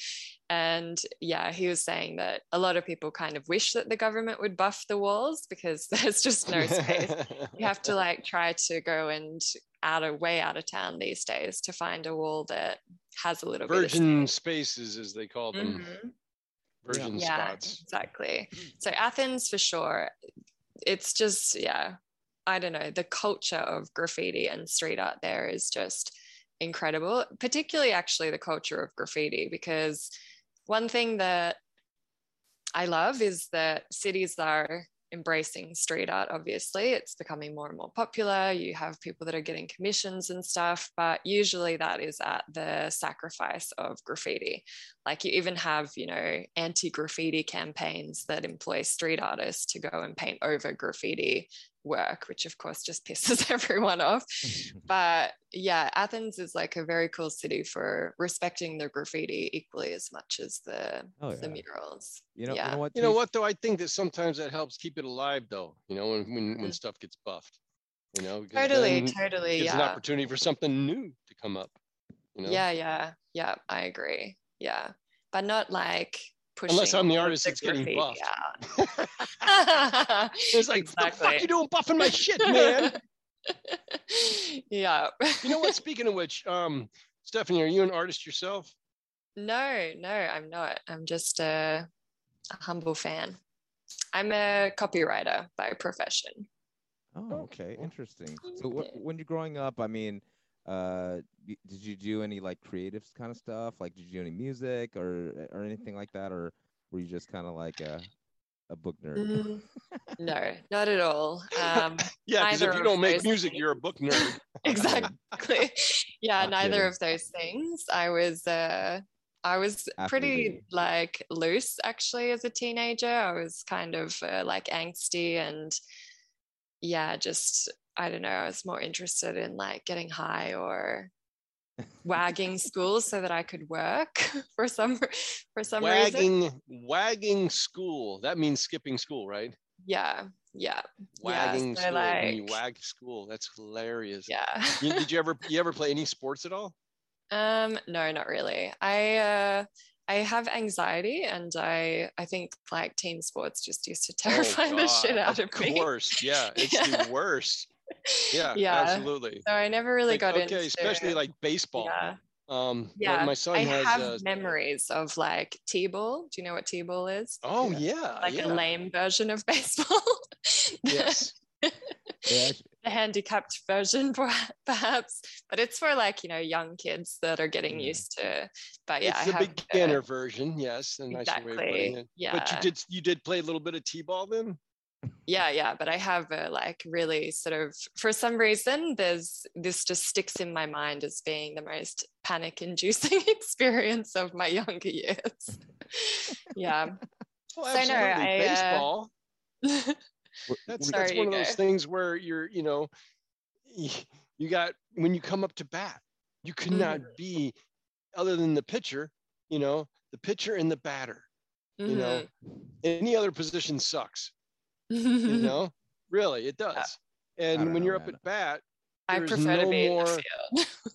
and yeah he was saying that a lot of people kind of wish that the government would buff the walls because (laughs) there's just no space (laughs) you have to like try to go and out of way out of town these days to find a wall that has a little bit of
Virgin
bit
spaces, as they call them.
Mhm.
Virgin
yeah
spots.
exactly so athens for sure it's just yeah I don't know, the culture of graffiti and street art there is just incredible, particularly actually the culture of graffiti, because one thing that I love is that cities are embracing street art obviously. It's becoming more and more popular. You have people that are getting commissions and stuff but usually that is at the sacrifice of graffiti. Like you even have you know anti-graffiti campaigns that employ street artists to go and paint over graffiti work which of course just (laughs) pisses everyone off (laughs) but yeah athens is like a very cool city for respecting the graffiti equally as much as the
Oh,
the
yeah.
murals
You know,
Yeah.
you know what?
You know what though? I think that sometimes that helps keep it alive though. You know, when when, when
Mhm.
stuff gets buffed. You know,
totally totally
gives
yeah
an opportunity for something new to come up. You know?
Yeah, yeah, yeah. I agree. Yeah, but not like pushing.
Unless I'm the artist that's getting
graffiti
buffed.
out.
it's like, (laughs) what the fuck
exactly.
you doing buffing my shit, man? (laughs)
yeah.
you know what? Speaking of which, um, Stephanie, are you an artist yourself?
No, no, I'm not. I'm just a, a humble fan. I'm a copywriter by profession.
Oh, okay, interesting. So, wh- when you're growing up, I mean, uh, did you do any like creative kind of stuff? Like, did you do any music or or anything like that, or were you just kind of like a a book nerd?
Mm, (laughs) no, not at all. Um, (laughs)
Yeah, because if you don't make music,
things.
you're a book nerd. (laughs)
exactly. yeah,
Not
neither
kidding.
of those things. I was uh I was pretty like loose actually as a teenager. I was kind of uh, like angsty and yeah, just I don't know, I was more interested in like getting high or (laughs) wagging school so that I could work (laughs) for some for some reason.
wagging, wagging school. That means skipping school, right?
Yeah. Yeah.
Wagging
so
school. when you wag school. That's hilarious.
Yeah.
You- did you ever (laughs) you ever play any sports at all?
Um, no, not really. I uh I have anxiety and I I think like team sports just used to terrify the shit out of,
of
me.
course, yeah, it's
Yeah.
the worst. Yeah,
Yeah.
absolutely.
So I never really
Like,
got
okay,
into
especially like baseball.
yeah.
Um, my-
Yeah.
my son
I
has.
have
uh,
memories of like T-ball. Do you know what T-ball is?
oh
Yeah.
yeah,
Like
yeah.
a lame version of baseball.
Yes. (laughs)
The handicapped version perhaps but it's for like you know young kids that are getting
Yeah.
used to but yeah
it's
I
the beginner version. Yes, a nicer way of putting
exactly
it.
yeah
But you did you did play a little bit of t-ball then?
Yeah yeah but i have a like really sort of for some reason there's this just sticks in my mind as being the most panic inducing (laughs) experience of my younger years yeah
Well,
So, no,
absolutely.
I, uh,
Baseball.
were-
That's (laughs)
were-
Sorry,
that's one of those things where you're, you know, you got when you come up to bat, you cannot
Mm-hmm.
be other than the pitcher, you know, the pitcher and the batter. You know, any other position sucks. You (laughs) know, really, it does. And when
know,
you're up at bat,
i
there's
prefer to
no
be in
more
the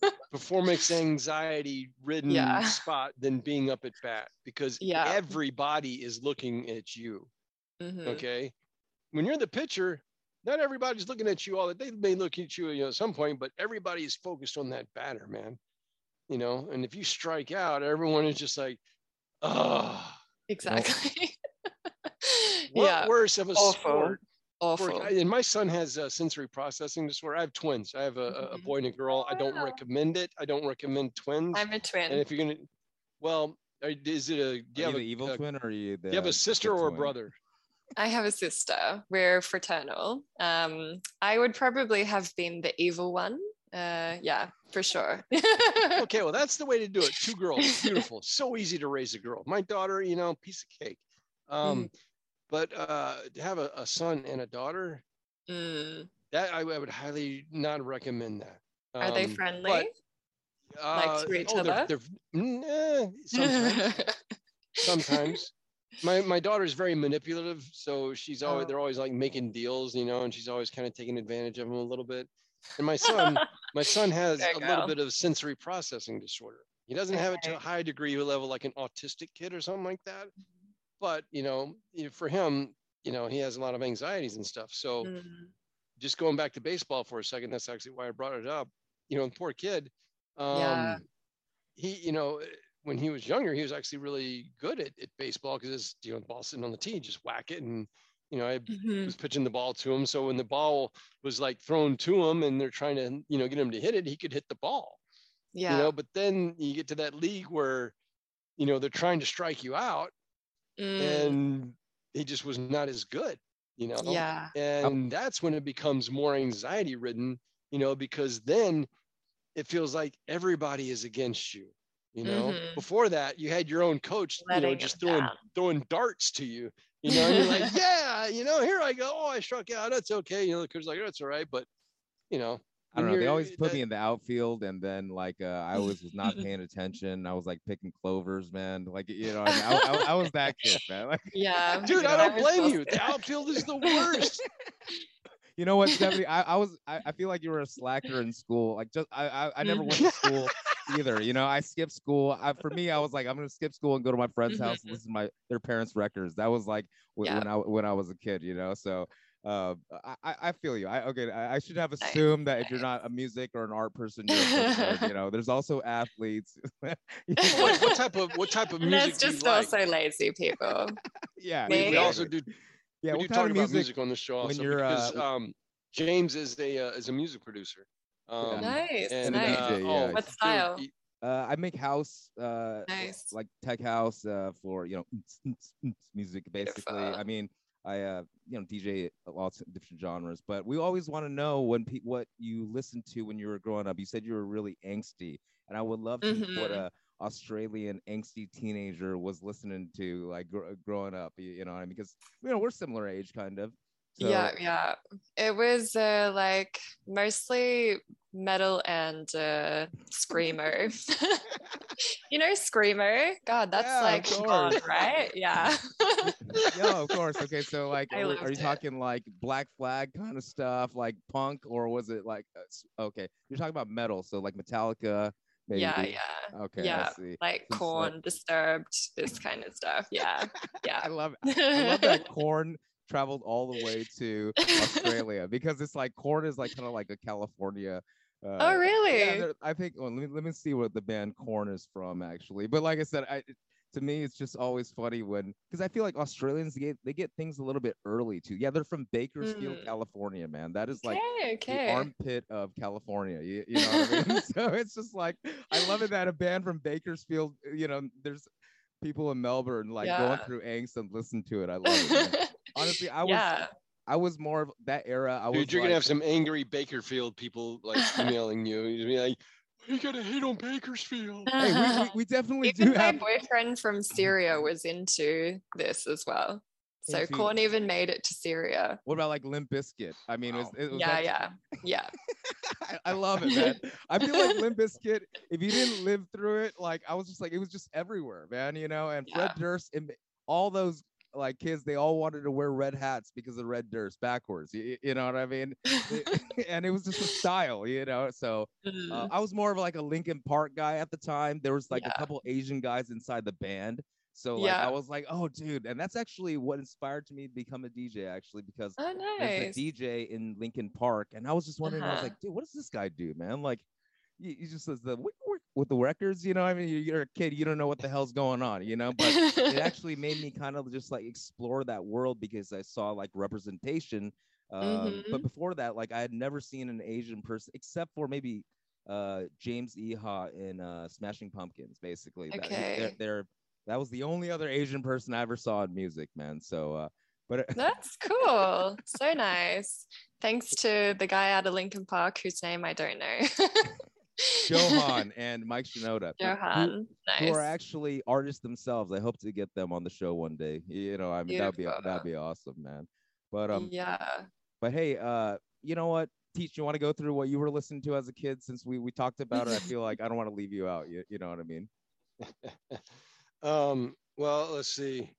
field (laughs)
performance anxiety ridden
Yeah.
spot than being up at bat because
Yeah.
everybody is looking at you.
Mhm.
Okay. When you're the pitcher, not everybody's looking at you all that they may look at you, you know, at some point, but everybody is focused on that batter, man. You know, and if you strike out, everyone is just like, oh,
exactly (laughs)
what
yeah
worse of a
Awful.
sport?
awful
for- and my son has a sensory processing disorder. I have twins. I have a, a- a boy and a girl. I don't recommend it. I don't recommend twins.
i'm a twin
and if you're gonna, well, is it a? Do
Are
you
you
have
the
a,
evil
a-
twin or are you the?
do you have a sister
good
or a
twin?
brother?
I have a sister. We're fraternal. Um, I would probably have been the evil one. Uh, yeah, for sure. (laughs)
okay, well, that's the way to do it. Two girls, beautiful, so easy to raise a girl. My daughter, you know, piece of cake. Um,
Mm.
But uh, to have a, a son and a daughter,
Mm.
that I, I would highly not recommend that.
Are they
Um,
friendly?
but, uh,
to each
oh, they're-
other?
they're- mm, eh, (laughs) sometimes, sometimes. My my daughter's very manipulative, so she's always
Oh.
they're always like making deals, you know, and she's always kind of taking advantage of them a little bit. And my son, (laughs) my son has a
you
little bit of sensory processing disorder. He doesn't have it to a high degree level like an autistic kid or something like that. But you know, for him, you know, he has a lot of anxieties and stuff. So
Mm.
just going back to baseball for a second, that's actually why I brought it up. You know, the poor kid. Um,
Yeah.
He, you know, when he was younger, he was actually really good at, at baseball because you know, the ball sitting on the tee, just whack it and You know, I
Mhm.
was pitching the ball to him. So when the ball was like thrown to him and they're trying to, you know, get him to hit it, he could hit the ball.
Yeah.
You know, but then you get to that league where, you know, they're trying to strike you out
Mm,
and he just was not as good, you know?
yeah.
And that's when it becomes more anxiety ridden, you know, because then it feels like everybody is against you. You know,
Mhm.
before that, you had your own coach, you know, just throwing
down.
throwing darts to you. You know, and you're like, (laughs) yeah, you know, here I go. Oh, I struck out. That's okay. You know, the coach's like, that's all right. But you know,
I don't know. They always put
that-
me in the outfield, and then like uh, I always was not paying (laughs) attention. I was like picking clovers, man. Like you know, I, mean, I, I, I was that kid, man. Like,
Yeah. (laughs)
Dude,
you
I don't blame you. The outfield is the (laughs) worst.
you know what, Stephanie? I, I was. I, feel like you were a slacker in school. Like just I I, I never went to school either. You know, I skipped school. I, for me, I was like, I'm gonna skip school and go to my friend's house and listen to my their parents' records. That was like when,
Yeah.
when I when I was a kid. You know, so. Uh, I, I I feel you. I okay. I, I should have
Nice,
assumed that if you're (laughs) not a music or an art person, you're a book you (laughs) know. There's also athletes. (laughs)
What, what type of what type of
And
music
there's
do you
just
like?
also lazy people.
yeah.
we, we also do
Yeah,
we
what
do talk about
music?
music on the show
when
also
you're, uh,
um, James is a uh, is a music producer. Um,
nice.
and
nice.
uh,
DJ, yeah.
oh,
What
style?
he-
Uh, I make house, uh,
Nice.
like tech house, uh, for you know music basically.
Beautiful.
I mean, I uh, you know DJ lots of different genres, but we always want to know when pe- what you listened to when you were growing up. You said you were really angsty, and I would love to hear what a Australian angsty teenager was listening to like gr- growing up. You, you know what I mean? Because you know we're similar age, kind of. So,
yeah, yeah. It was uh, like mostly metal and uh, screamo. (laughs) you know screamo? God, that's
Yeah,
like gone, right? Yeah. (laughs)
yeah, of course. Okay, so like, (laughs) are, are you
it.
talking like Black Flag kind of stuff, like punk, or was it like, uh, okay, you're talking about metal, so like Metallica, maybe?
Yeah, yeah.
Okay,
yeah,
I see.
Like Korn, disturbed, this kind of stuff. Yeah. yeah.
I love it. I love that Korn traveled all the way to Australia because it's like Korn is like kind of like a California. Uh,
oh, really?
they're- I think. Well, let me let me see what the band Korn is from actually. But like I said, I to me it's just always funny when because I feel like Australians they get they get things a little bit early too. Yeah, they're from Bakersfield,
Mm.
California, man. That is like
okay,
the armpit of California. You, you know what I mean? (laughs) so it's just like I love it that a band from Bakersfield, you know, there's people in Melbourne like going through angst and listen to it. I love it. Man. Honestly, I was
yeah.
I was more of that era. I was
Dude, you're gonna have some angry Bakersfield people like emailing you. You're gonna be like, you gotta hate on Bakersfield. (laughs)
Hey, we, we, we (laughs) definitely
Even
do
my
have
boyfriend from Syria was into this as well. So
Into-
Korn even made it to Syria.
What about like Limp Bizkit? I mean, it was, it was
Yeah,
that-
yeah, yeah. (laughs)
I, I love it, man. I feel like Limp Bizkit, if you didn't live through it, like I was just like, it was just everywhere, man. You know, and Fred Durst and all those like kids, they all wanted to wear red hats because of Red Durst backwards. You, you know what I mean? (laughs) (laughs) and it was just a style, you know. So uh,
Mm.
I was more of like a Linkin Park guy at the time. There was like
Yeah.
a couple Asian guys inside the band. So like I was like, oh dude, and that's actually what inspired to me to become a DJ actually because
Oh,
there's
nice.
a DJ in Linkin Park, and I was just wondering, I was
Uh-huh.
like, dude, what does this guy do, man? Like, he, just says the "Wick, wick," with the records, you know. I mean, you- you're a kid, you don't know what the hell's going on, you know. But it (laughs) actually made me kind of just like explore that world because I saw like representation. Um,
Mm-hmm.
But before that, like I had never seen an Asian person except for maybe uh, James Iha in uh, Smashing Pumpkins. Basically, That- they're,
Okay.
they're that was the only other Asian person I ever saw in music, man. So, uh, but
That's cool. So nice. Thanks to the guy out of Linkin Park whose name I don't know. (laughs)
Joe Hahn (laughs) and Mike Shinoda. who-
Joe Hahn.
Who, are actually artists themselves. I hope to get them on the show one day. You know, I mean that'd be that'd be awesome, man. But um,
yeah.
but hey, uh, you know what? Teach, you want to go through what you were listening to as a kid since we we talked about it. I feel like I don't want to leave you out. You, you know what I mean? (laughs)
Um, well, let's see.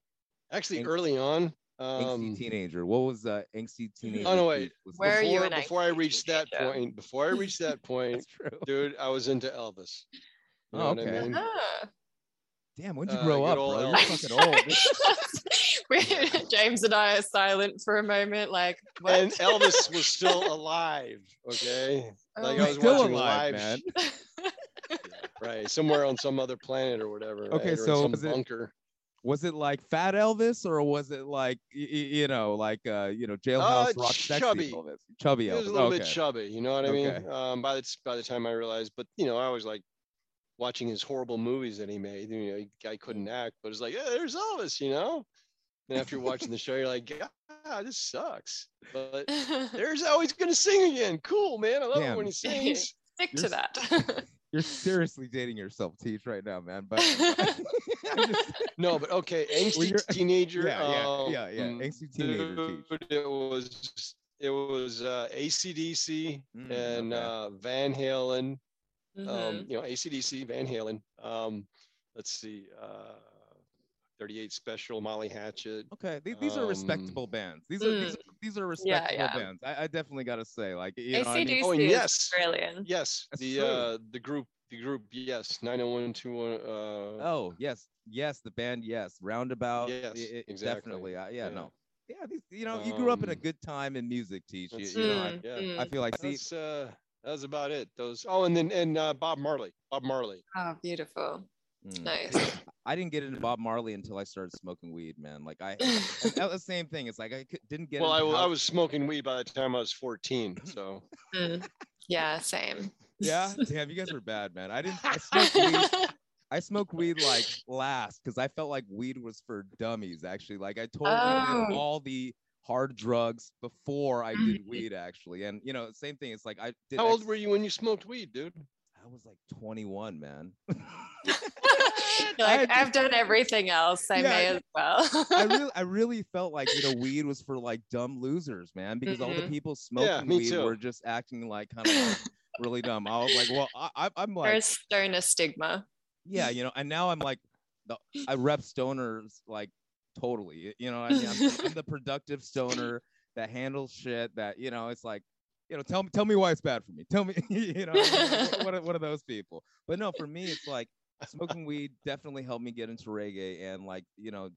Actually,
Ang-
early on,
Angsty
um,
teenager. What was uh angsty teenager?
Oh, no,
you
wait.
listening
Where are you
before,
an
before I
angsty
reached that
teenager?
point, before I reached that (laughs) point, dude, I was into Elvis. You know
Oh,
what
okay.
I mean?
Ah.
Damn, when'd you
Uh,
grow
good
up,
old
bro? You're fucking old. (laughs) (laughs)
James and I are silent for a moment, like, what?
And Elvis was still alive. Okay,
Oh
like I was
Still
watching
alive,
live,
man.
right, somewhere on some other planet or whatever.
Okay,
right, or in
so
some
was it-
bunker.
Was it like Fat Elvis or was it like y- y- you know like uh you know Jailhouse
Uh,
Rock sexy
chubby.
Elvis? Chubby
It was
Elvis.
a little
okay.
bit chubby, you know what I mean?
Okay.
Um, by the by the time I realized, but you know, I was like watching his horrible movies that he made. You know, guy couldn't act, but it's like, yeah, there's Elvis, you know. And after watching the show, you're like, God, this sucks. But (laughs) there's always gonna sing again. Cool, man. I love
Damn.
it when he sings. (laughs)
Stick
You're
to that. (laughs)
You're (laughs) seriously dating yourself, Teach, right now, man. But (laughs) (laughs) just-
No, but okay, angsty
you're-
teenager.
yeah, yeah, yeah, yeah.
um,
Angsty teenager, Teach.
It was it was uh, ACDC
Mm,
and
okay.
uh, Van Halen.
Mhm.
um, you know, ACDC, Van Halen. Um, let's see, uh, 38 Special, Molly Hatchet.
Okay, these, these are
Um,
respectable bands. These are these, are- these are respectable
yeah.
bands. I, I definitely got to say, like you know, I mean?
Oh, and
is
yes.
Australian.
Yes,
That's
the
true.
uh, the group, the group, yes, 90121. Uh,
Oh yes, yes, the band, yes, Roundabout.
Yes,
i- i-
exactly.
Definitely, uh, yeah,
Yeah.
no, yeah. These, you know, you grew up in a
Um,
good time in music, Teach. You, you know,
Mm,
yeah.
I,
mm.
I feel like see,
that's uh, that was about it. Those. Oh, and then and uh, Bob Marley, Bob Marley.
Oh, beautiful.
Mm,
Nice.
I didn't get into Bob Marley until I started smoking weed, man. Like I, (laughs) that was the same thing. It's like I didn't get.
Well, I,
into
wa- I was smoking weed by the time I was 14. So
Mm. Yeah, same.
Yeah, (laughs) damn, you guys are bad, man. I didn't. I smoked (laughs) weed. I smoked weed like last because I felt like weed was for dummies. Actually, like I totally did
Oh.
all the hard drugs before I did
Mhm.
weed. Actually, and you know, same thing. It's like I did.
how old
ex-
were you when you smoked weed, dude?
I was like 21, man. (laughs)
You're
I
like, I've done (laughs) everything else. I
Yeah,
may as well.
I (laughs) really, I really felt like you know, weed was for like dumb losers, man, because all the
Mhm.
people smoking
me
weed
too.
were just acting like kind of like really dumb. I was like, well, I, I, I'm like,
There's stoner stigma.
yeah, you know, and now I'm like, the, I rep stoners like totally. You know, I mean, I'm, I'm the productive stoner that handles shit. That you know, it's like, you know, tell me, tell me why it's bad for me. Tell me, (laughs) you know, what, are- what are those people? But no, for me, it's like smoking weed definitely helped me get into reggae and like you know,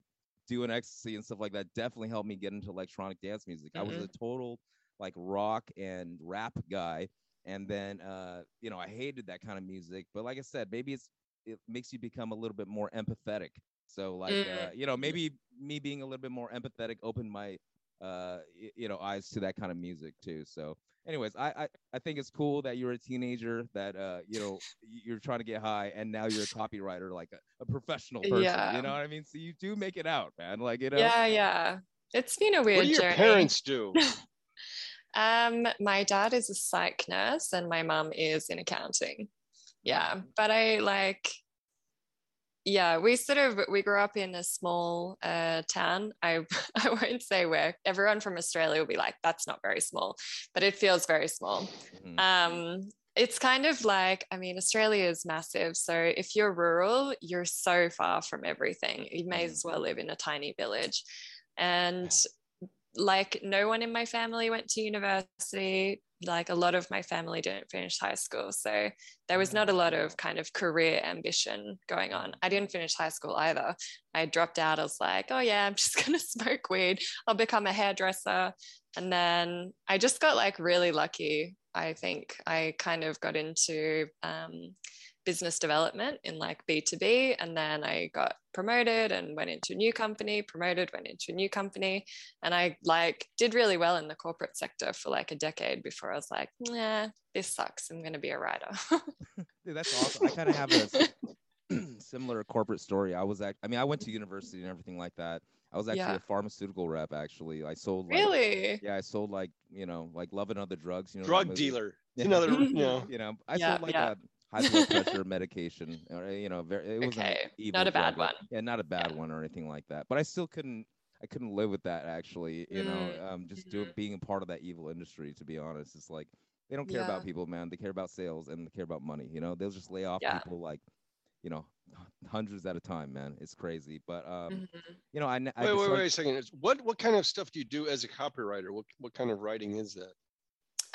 doing ecstasy and stuff like that definitely helped me get into electronic dance music. I was
Mhm.
a total like rock and rap guy and then uh you know i hated that kind of music but like i said maybe it's it makes you become a little bit more empathetic so like uh,
Mm.
you know maybe me being a little bit more empathetic opened my uh you know eyes to that kind of music too so anyways i i, I think it's cool that you're a teenager that uh you know you're trying to get high and now you're a copywriter like a, a professional person
Yeah.
you know what i mean so you do make it out man like you know
Yeah, yeah. It's been a weird
What do your
journey.
parents do? (laughs)
Um, my dad is a psych nurse and my mom is in accounting. Yeah, but I like, yeah, we sort of we grew up in a small uh, town. I (laughs) I won't say where. Everyone from Australia will be like, "That's not very small," but it feels very small.
Mhm.
Um, it's kind of like, I mean, Australia is massive. So if you're rural, you're so far from everything. You may
Mm.
as well live in a tiny village. And like, no one in my family went to university. Like, a lot of my family didn't finish high school. So there was not a lot of kind of career ambition going on. I didn't finish high school either. I dropped out. I was like, oh, yeah, I'm (laughs) just going to smoke weed. I'll become a hairdresser. And then I just got like really lucky. I think I kind of got into um, business development in like B2B. And then I got promoted and went into a new company, promoted, went into a new company. And I like did really well in the corporate sector for like a decade before I was like, nah, this sucks. I'm going to be a writer. (laughs)
Dude, that's awesome. I kind of have a (clears throat) similar corporate story. I was act- I mean, I went to university and everything like that. I was actually
Yeah.
a pharmaceutical rep. Actually, I sold. Like,
really?
Yeah, I sold like you know, like Love and Other Drugs. You know,
Drug dealer. (laughs) Mm-hmm.
Yeah.
Another, you know.
You know, I
Yeah,
sold like
yeah.
a high blood pressure medication. Or, you know, very. It wasn't
Okay,
evil
not a bad
drug,
one.
Yeah, not a bad
Yeah.
one or anything like that. But I still couldn't. I couldn't live with that actually. You know,
Mm,
um, just do,
mhm.
being a part of that evil industry. To be honest, it's like they don't care
Yeah.
about people, man. They care about sales and they care about money. You know, they'll just lay off
Yeah.
people like, you know, hundreds at a time, man. It's crazy. But um,
Mhm.
you know, I
Wait, wait,
just, like-
wait a second. What what kind of stuff do you do as a copywriter? What what kind of writing is that?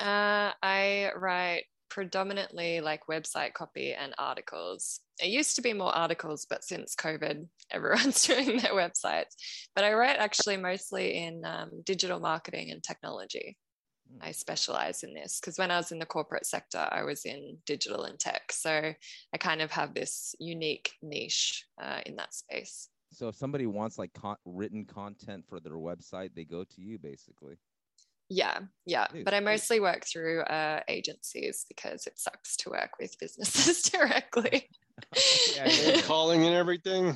Uh, I write predominantly like website copy and articles. It used to be more articles, but since COVID, (laughs) everyone's doing their websites. But I write actually mostly in um, digital marketing and technology.
Hmm.
I specialize in this because when I was in the corporate sector, I was in digital and tech. So I kind of have this unique niche uh, in that space.
So if somebody wants like con- written content for their website, they go to you basically.
Yeah, yeah. But I mostly work through uh, agencies because it sucks to work with businesses (laughs) directly. (laughs)
Yeah, (laughs)
calling and everything.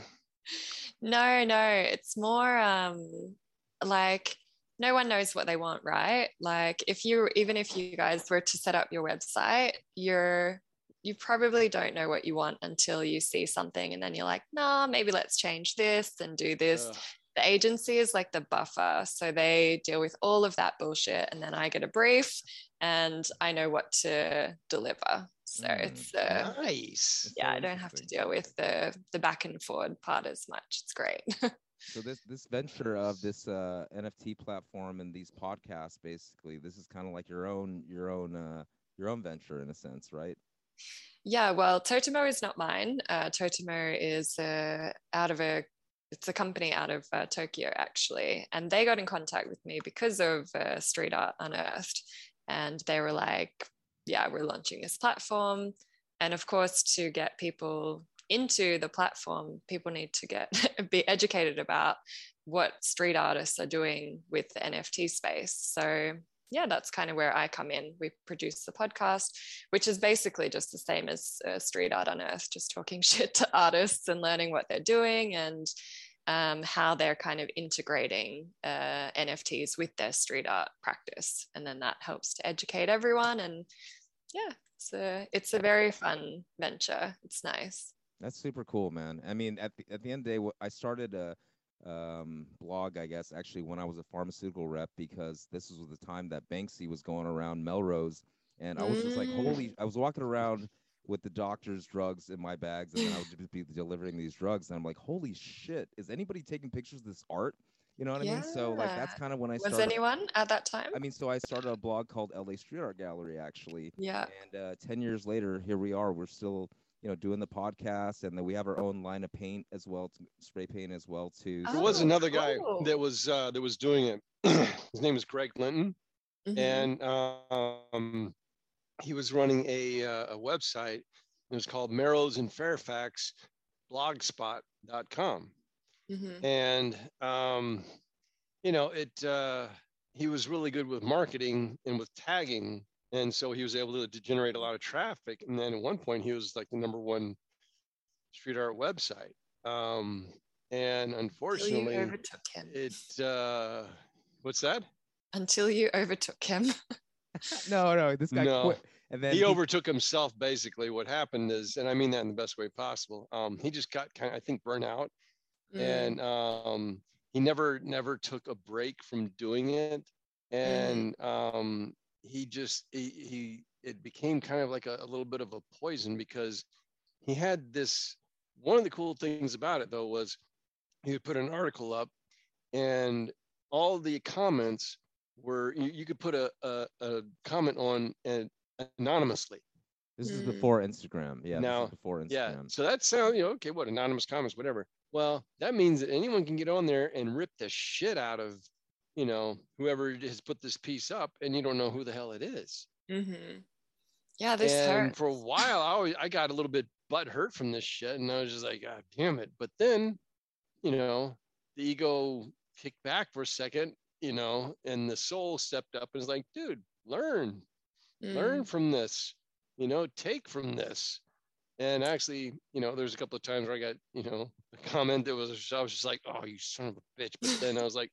No, no, it's more um like no one knows what they want, right? Like if you even if you guys were to set up your website, you're you probably don't know what you want until you see something and then you're like, nah, maybe let's change this and do this.
Ugh.
The agency is like the buffer. So they deal with all of that bullshit and then I get a brief and I know what to deliver. So
Mm,
it's uh,
nice.
Yeah, I don't have to deal with the the back and forward part as much. It's great. (laughs)
So this this venture of this uh, NFT platform and these podcasts, basically, this is kind of like your own your own uh, your own venture in a sense, right?
Yeah, well, Totomo is not mine. Uh, Totomo is uh, out of a it's a company out of uh, Tokyo actually, and they got in contact with me because of uh, Street Art Unearthed, and they were like, "Yeah, we're launching this platform," and of course, to get people into the platform, people need to get (laughs) be educated about what street artists are doing with the NFT space. So yeah, that's kind of where I come in. We produce the podcast, which is basically just the same as uh, Street Art Unearthed, just talking (laughs) shit to artists and learning what they're doing and um, how they're kind of integrating uh, NFTs with their street art practice. And then that helps to educate everyone. And yeah, it's a, it's a very fun venture. It's nice.
That's super cool, man. I mean, at the at the end of the day, I started a um, blog, I guess, actually when I was a pharmaceutical rep because this was the time that Banksy was going around Melrose, and I was just like,
Mm.
holy! I was walking around with the doctor's drugs in my bags, and then I would (laughs) just be delivering these drugs, and I'm like, holy shit! Is anybody taking pictures of this art? You know what I mean? So like that's kind of when I
Was
started.
anyone at that time?
I mean, so I started a blog called LA Street Art Gallery, actually,
yeah.
and uh, 10 years later here we are we're still you know doing the podcast and then we have our own line of paint as well t- spray paint as well too
There was
Oh,
another guy
cool.
that was uh, that was doing it. (clears throat) His name is Greg Linton,
Mhm.
and um, he was running a uh, a website. It was called Melrose and Fairfax, blogspot.com.
Mhm.
and um, you know it uh, he was really good with marketing and with tagging and so he was able to, generate a lot of traffic and then at one point he was like the number one street art website um, and unfortunately it uh, what's that
Until you overtook him. (laughs) (laughs)
no no this guy
No.
quit and then
he overtook himself basically what happened is and i mean that in the best way possible um, he just got kind of i think burnout
Mm.
and um, he never never took a break from doing it and um, he just he, he it became kind of like a, a little bit of a poison because he had this one of the cool things about it though was he would put an article up and all the comments were you, you could put a, a, a comment on and anonymously
this is
Mm.
before instagram yeah this
Now,
is before instagram
yeah. So that sounds, you know, okay, what anonymous comments, whatever. Well, that means that anyone can get on there and rip the shit out of, you know, whoever has put this piece up, and you don't know who the hell it is.
Mm-hmm. Yeah, this
and
hurts.
for a while, I always, I got a little bit butt hurt from this shit, and I was just like, God damn it. But then, you know, the ego kicked back for a second, you know, and the soul stepped up and was like, dude, learn,
Mm.
learn from this you know take from this and actually you know there's a couple of times where i got you know a comment that was i was just like oh you son of a bitch but then i was like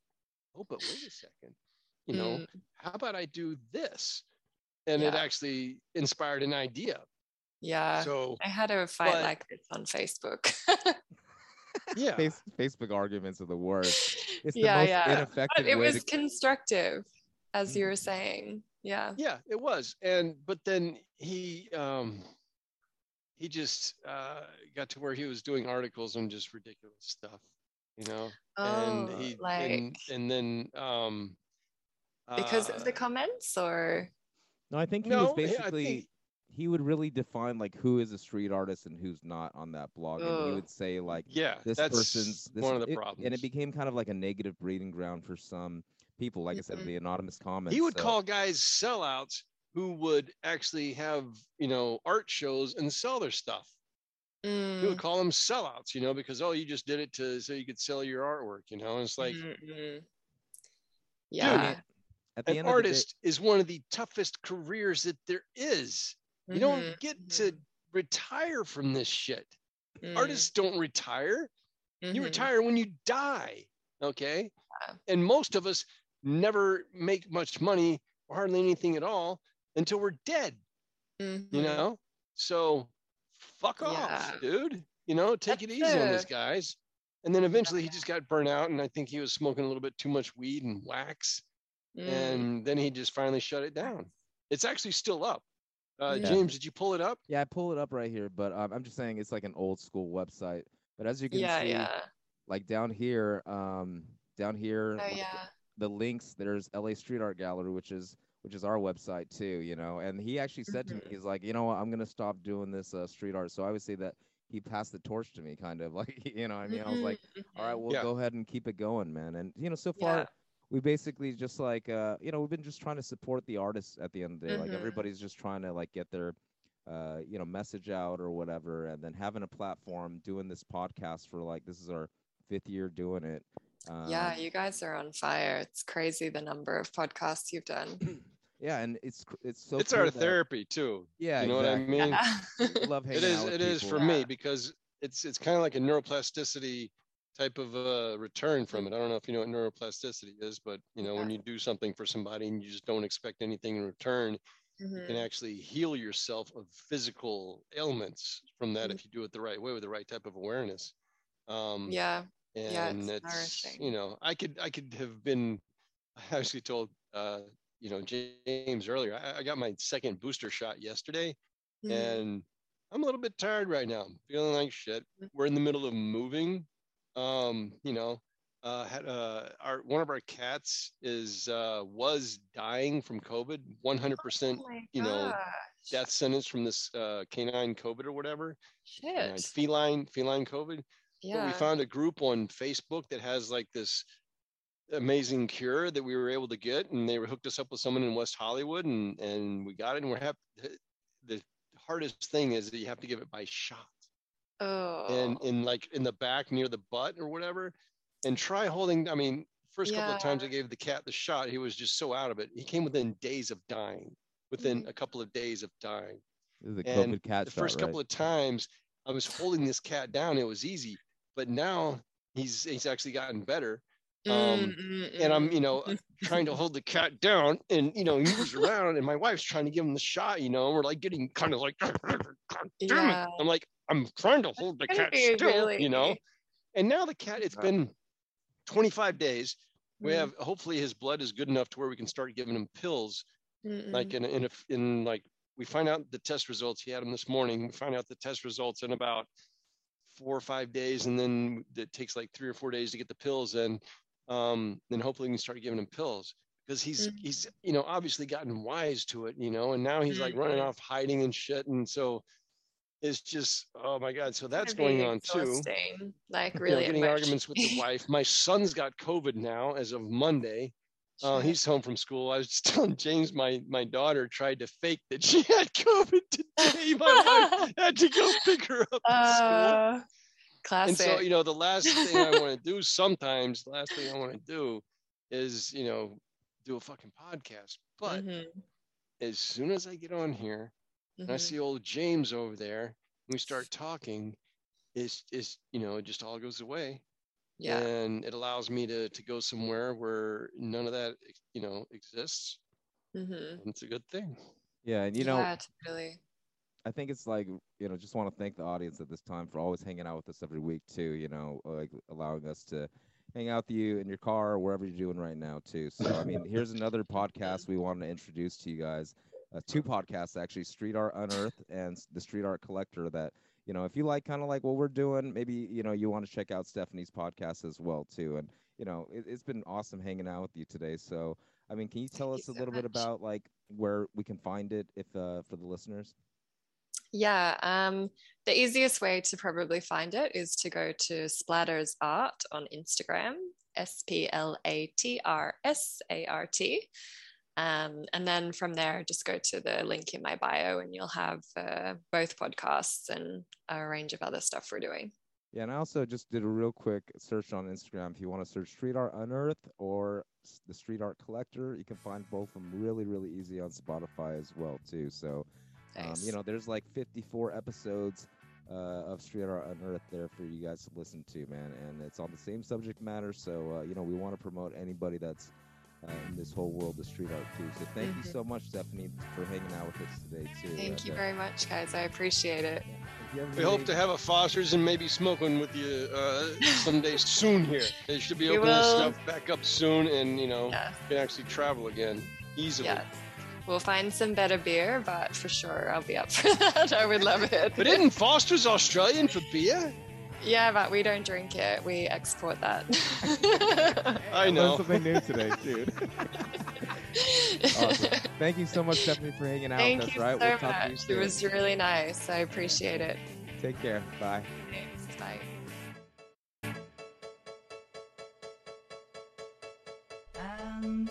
oh but wait a second you know
Mm.
how about i do this and it actually inspired an idea
Yeah.
so
I had a fight
but-
like this on Facebook. (laughs)
yeah
facebook arguments are the worst it's the
yeah,
most
yeah.
ineffective
But it
way
was
to
constructive, as you were
Mhm.
saying. Yeah.
yeah it was and but then he um he just uh got to where he was doing articles on just ridiculous stuff you know
Oh,
and he
like
and, and then um
because of the
uh,
comments or
no i think he
No,
was
yeah, I
basically
think-
he would really define like who is a street artist and who's not on that blog and he
Ugh.
would say like
yeah
this
that's
person's this
one of the
it-
problems
and it became kind of like a negative breeding ground for some people like i said
Mhm.
the anonymous comments
he would
so-
call guys sellouts who would actually have you know art shows and sell their stuff
Mm,
would call them sellouts, you know, because oh, you just did it to so you could sell your artwork, you know. And it's like
mm, mm. Yeah.
At the
an
end of the day-
artist is one of the toughest careers that there is. You don't
Mhm,
get to retire from this shit.
mhm,
Artists don't retire. You
mhm.
retire when you die. Okay.
Yeah.
And most of us never make much money or hardly anything at all until we're dead, you
Mhm.
know? So fuck off,
Yeah.
dude. You know, take it
That's
easy on these guys. And then eventually he just got burnt out. And I think he was smoking a little bit too much weed and wax.
Mm.
And then he just finally shut it down. It's actually still up. Uh,
Yeah.
James, did you pull it up?
Yeah, I pull it up right here, but um, I'm just saying it's like an old school website. But as you can
yeah,
see,
yeah.
like down here, um, down here,
Oh yeah.
the links. There's LA Street Art Gallery, which is which is our website too. You know, and he actually said to me,
Mhm.
he's like, you know what, I'm gonna stop doing this uh, street art. So I would say that he passed the torch to me, kind of (laughs) like, you know, what I mean, I was like, all right, well,
Yeah.
go ahead and keep it going, man. And you know, so far.
Yeah.
We basically just like uh, you know we've been just trying to support the artists at the end of the day. Like
Mhm.
everybody's just trying to like get their uh, you know message out or whatever, and then having a platform, doing this podcast for like this is our fifth year doing it. Um,
yeah, you guys are on fire. It's crazy the number of podcasts you've done. (clears throat)
yeah, and it's it's so
it's
cool
our
that-
therapy too.
Yeah,
you know
exactly.
what I mean? (laughs)
Yeah.
Love hanging
it is
out with
it is
people.
for me because it's it's kind of like a neuroplasticity type of uh, return from it. I don't know if you know what neuroplasticity is, but you know when you do something for somebody and you just don't expect anything in return, you can
Mhm.
actually heal yourself of physical ailments from that
Mhm.
if you do it the right way with the right type of awareness. Um,
Yeah.
and
Yeah, it's nourishing.
you know i could i could have been (laughs) i actually told uh you know james earlier i, I got my second booster shot yesterday
Mhm.
and i'm a little bit tired right now I'm feeling like shit
Mm.
we're in the middle of moving um you know uh had uh our one of our cats is uh was dying from covid 100%
Oh my
you know, death sentence from this uh canine covid or whatever
shit.
feline feline covid but
Yeah.
we found a group on Facebook that has like this amazing cure that we were able to get, and they were hooked us up with someone in West Hollywood, and and we got it. And we're happy. The hardest thing is that you have to give it by shot,
oh.
and in like in the back near the butt or whatever. And try holding. I mean, first couple of times I gave the cat the shot, he was just so out of it. He came within days of dying. Within
Mhm.
a couple of days of dying
This is a
and
COVID cat
the
shot,
first
right?
couple of times I was holding this cat down, it was easy. But now he's he's actually gotten better. Um, and I'm, you know, (laughs) trying to hold the cat down, and you know, he was around, and my wife's trying to give him the shot, you know, and we're like getting kind of like, (laughs)
Yeah.
I'm like, I'm trying to hold the cat
be
still, you know. And now the cat, it's been 25 days. We
Mm,
have hopefully his blood is good enough to where we can start giving him pills
mm,
like
mm.
in a, in a, in like we find out the test results he had them this morning we find out the test results in about four or five days and then it takes like three or four days to get the pills in um then hopefully we can start giving him pills because he's
Mhm.
he's you know obviously gotten wise to it you know and now he's like running
Mhm.
off hiding and shit and so it's just oh my god so that's going on too
Like
you know,
really
getting arguments with the (laughs) wife my son's got covid now as of monday uh, he's home from school. I was just (laughs) telling James, my my daughter tried to fake that she (laughs) had COVID today. My wife had to go pick her up at school.
Uh,
And so, you know, the last thing I want to do sometimes, the last thing I want to do is, you know, do a fucking podcast. But
Mhm,
as soon as I get on here and I see old James over there, and we start talking, it's, it's you know, it just all goes away
yeah.
and it allows me to to go somewhere where none of that you know exists
Mm-hmm.
and it's a good thing
Yeah, and you know,
yeah, totally.
I think it's like you know, just want to thank the audience at this time for always hanging out with us every week too. You know, like allowing us to hang out with you in your car or wherever you're doing right now too. So I mean, here's another podcast we wanted to introduce to you guys. Uh, two podcasts actually, Street Art Unearthed and the Street Art Collector. That you know, if you like kind of like what we're doing, maybe you know you want to check out Stephanie's podcast as well too. And you know, it, it's been awesome hanging out with you today. So I mean, can you tell
Thank
us
you
a
so
little bit about like where we can find it if uh, for the listeners?
Yeah, um, the easiest way to probably find it is to go to Splatters Art on Instagram, S P L A T R S A R T. Um, and then from there, just go to the link in my bio and you'll have uh, both podcasts and a range of other stuff we're doing.
Yeah, and I also just did a real quick search on Instagram. If you want to search Street Art Unearthed or the Street Art Collector, you can find both of them really, really easy on Spotify as well too. So, um, you know, there's like 54 episodes uh, of Street Art Unearthed there for you guys to listen to, man. And it's on the same subject matter. So, uh, you know, we want to promote anybody that's uh, in this whole world of street art too. So, thank you
Mhm.
so much, Stephanie, for hanging out with us today too.
Thank
And,
you
uh,
very much, guys. I appreciate it.
if you ever
We
need
hope to have a Foster's and maybe smoking with you uh, (laughs) someday soon here. They should be
We
opening
will.
stuff back up soon and, you know,
Yeah.
can actually travel again easily.
Yeah. We'll find some better beer, but for sure I'll be up for (laughs) that. I would love it.
But isn't Foster's Australian for beer?
Yeah, but we don't drink it. We export that. (laughs)
I
learned
know.
something new today, dude. (laughs) awesome. Thank you so much, Stephanie, for hanging out
Thank
with us.
you
Right,
so
we'll talk to you
much. It was really nice. I appreciate it.
Take care. Bye.
Thanks. Bye.
And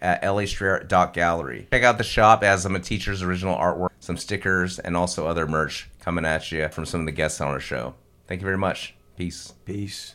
at lastrayer.gallery. Check out the shop as some of Teacher's original artwork, some stickers, and also other merch coming at you from some of the guests on our show. Thank you very much. Peace.
Peace.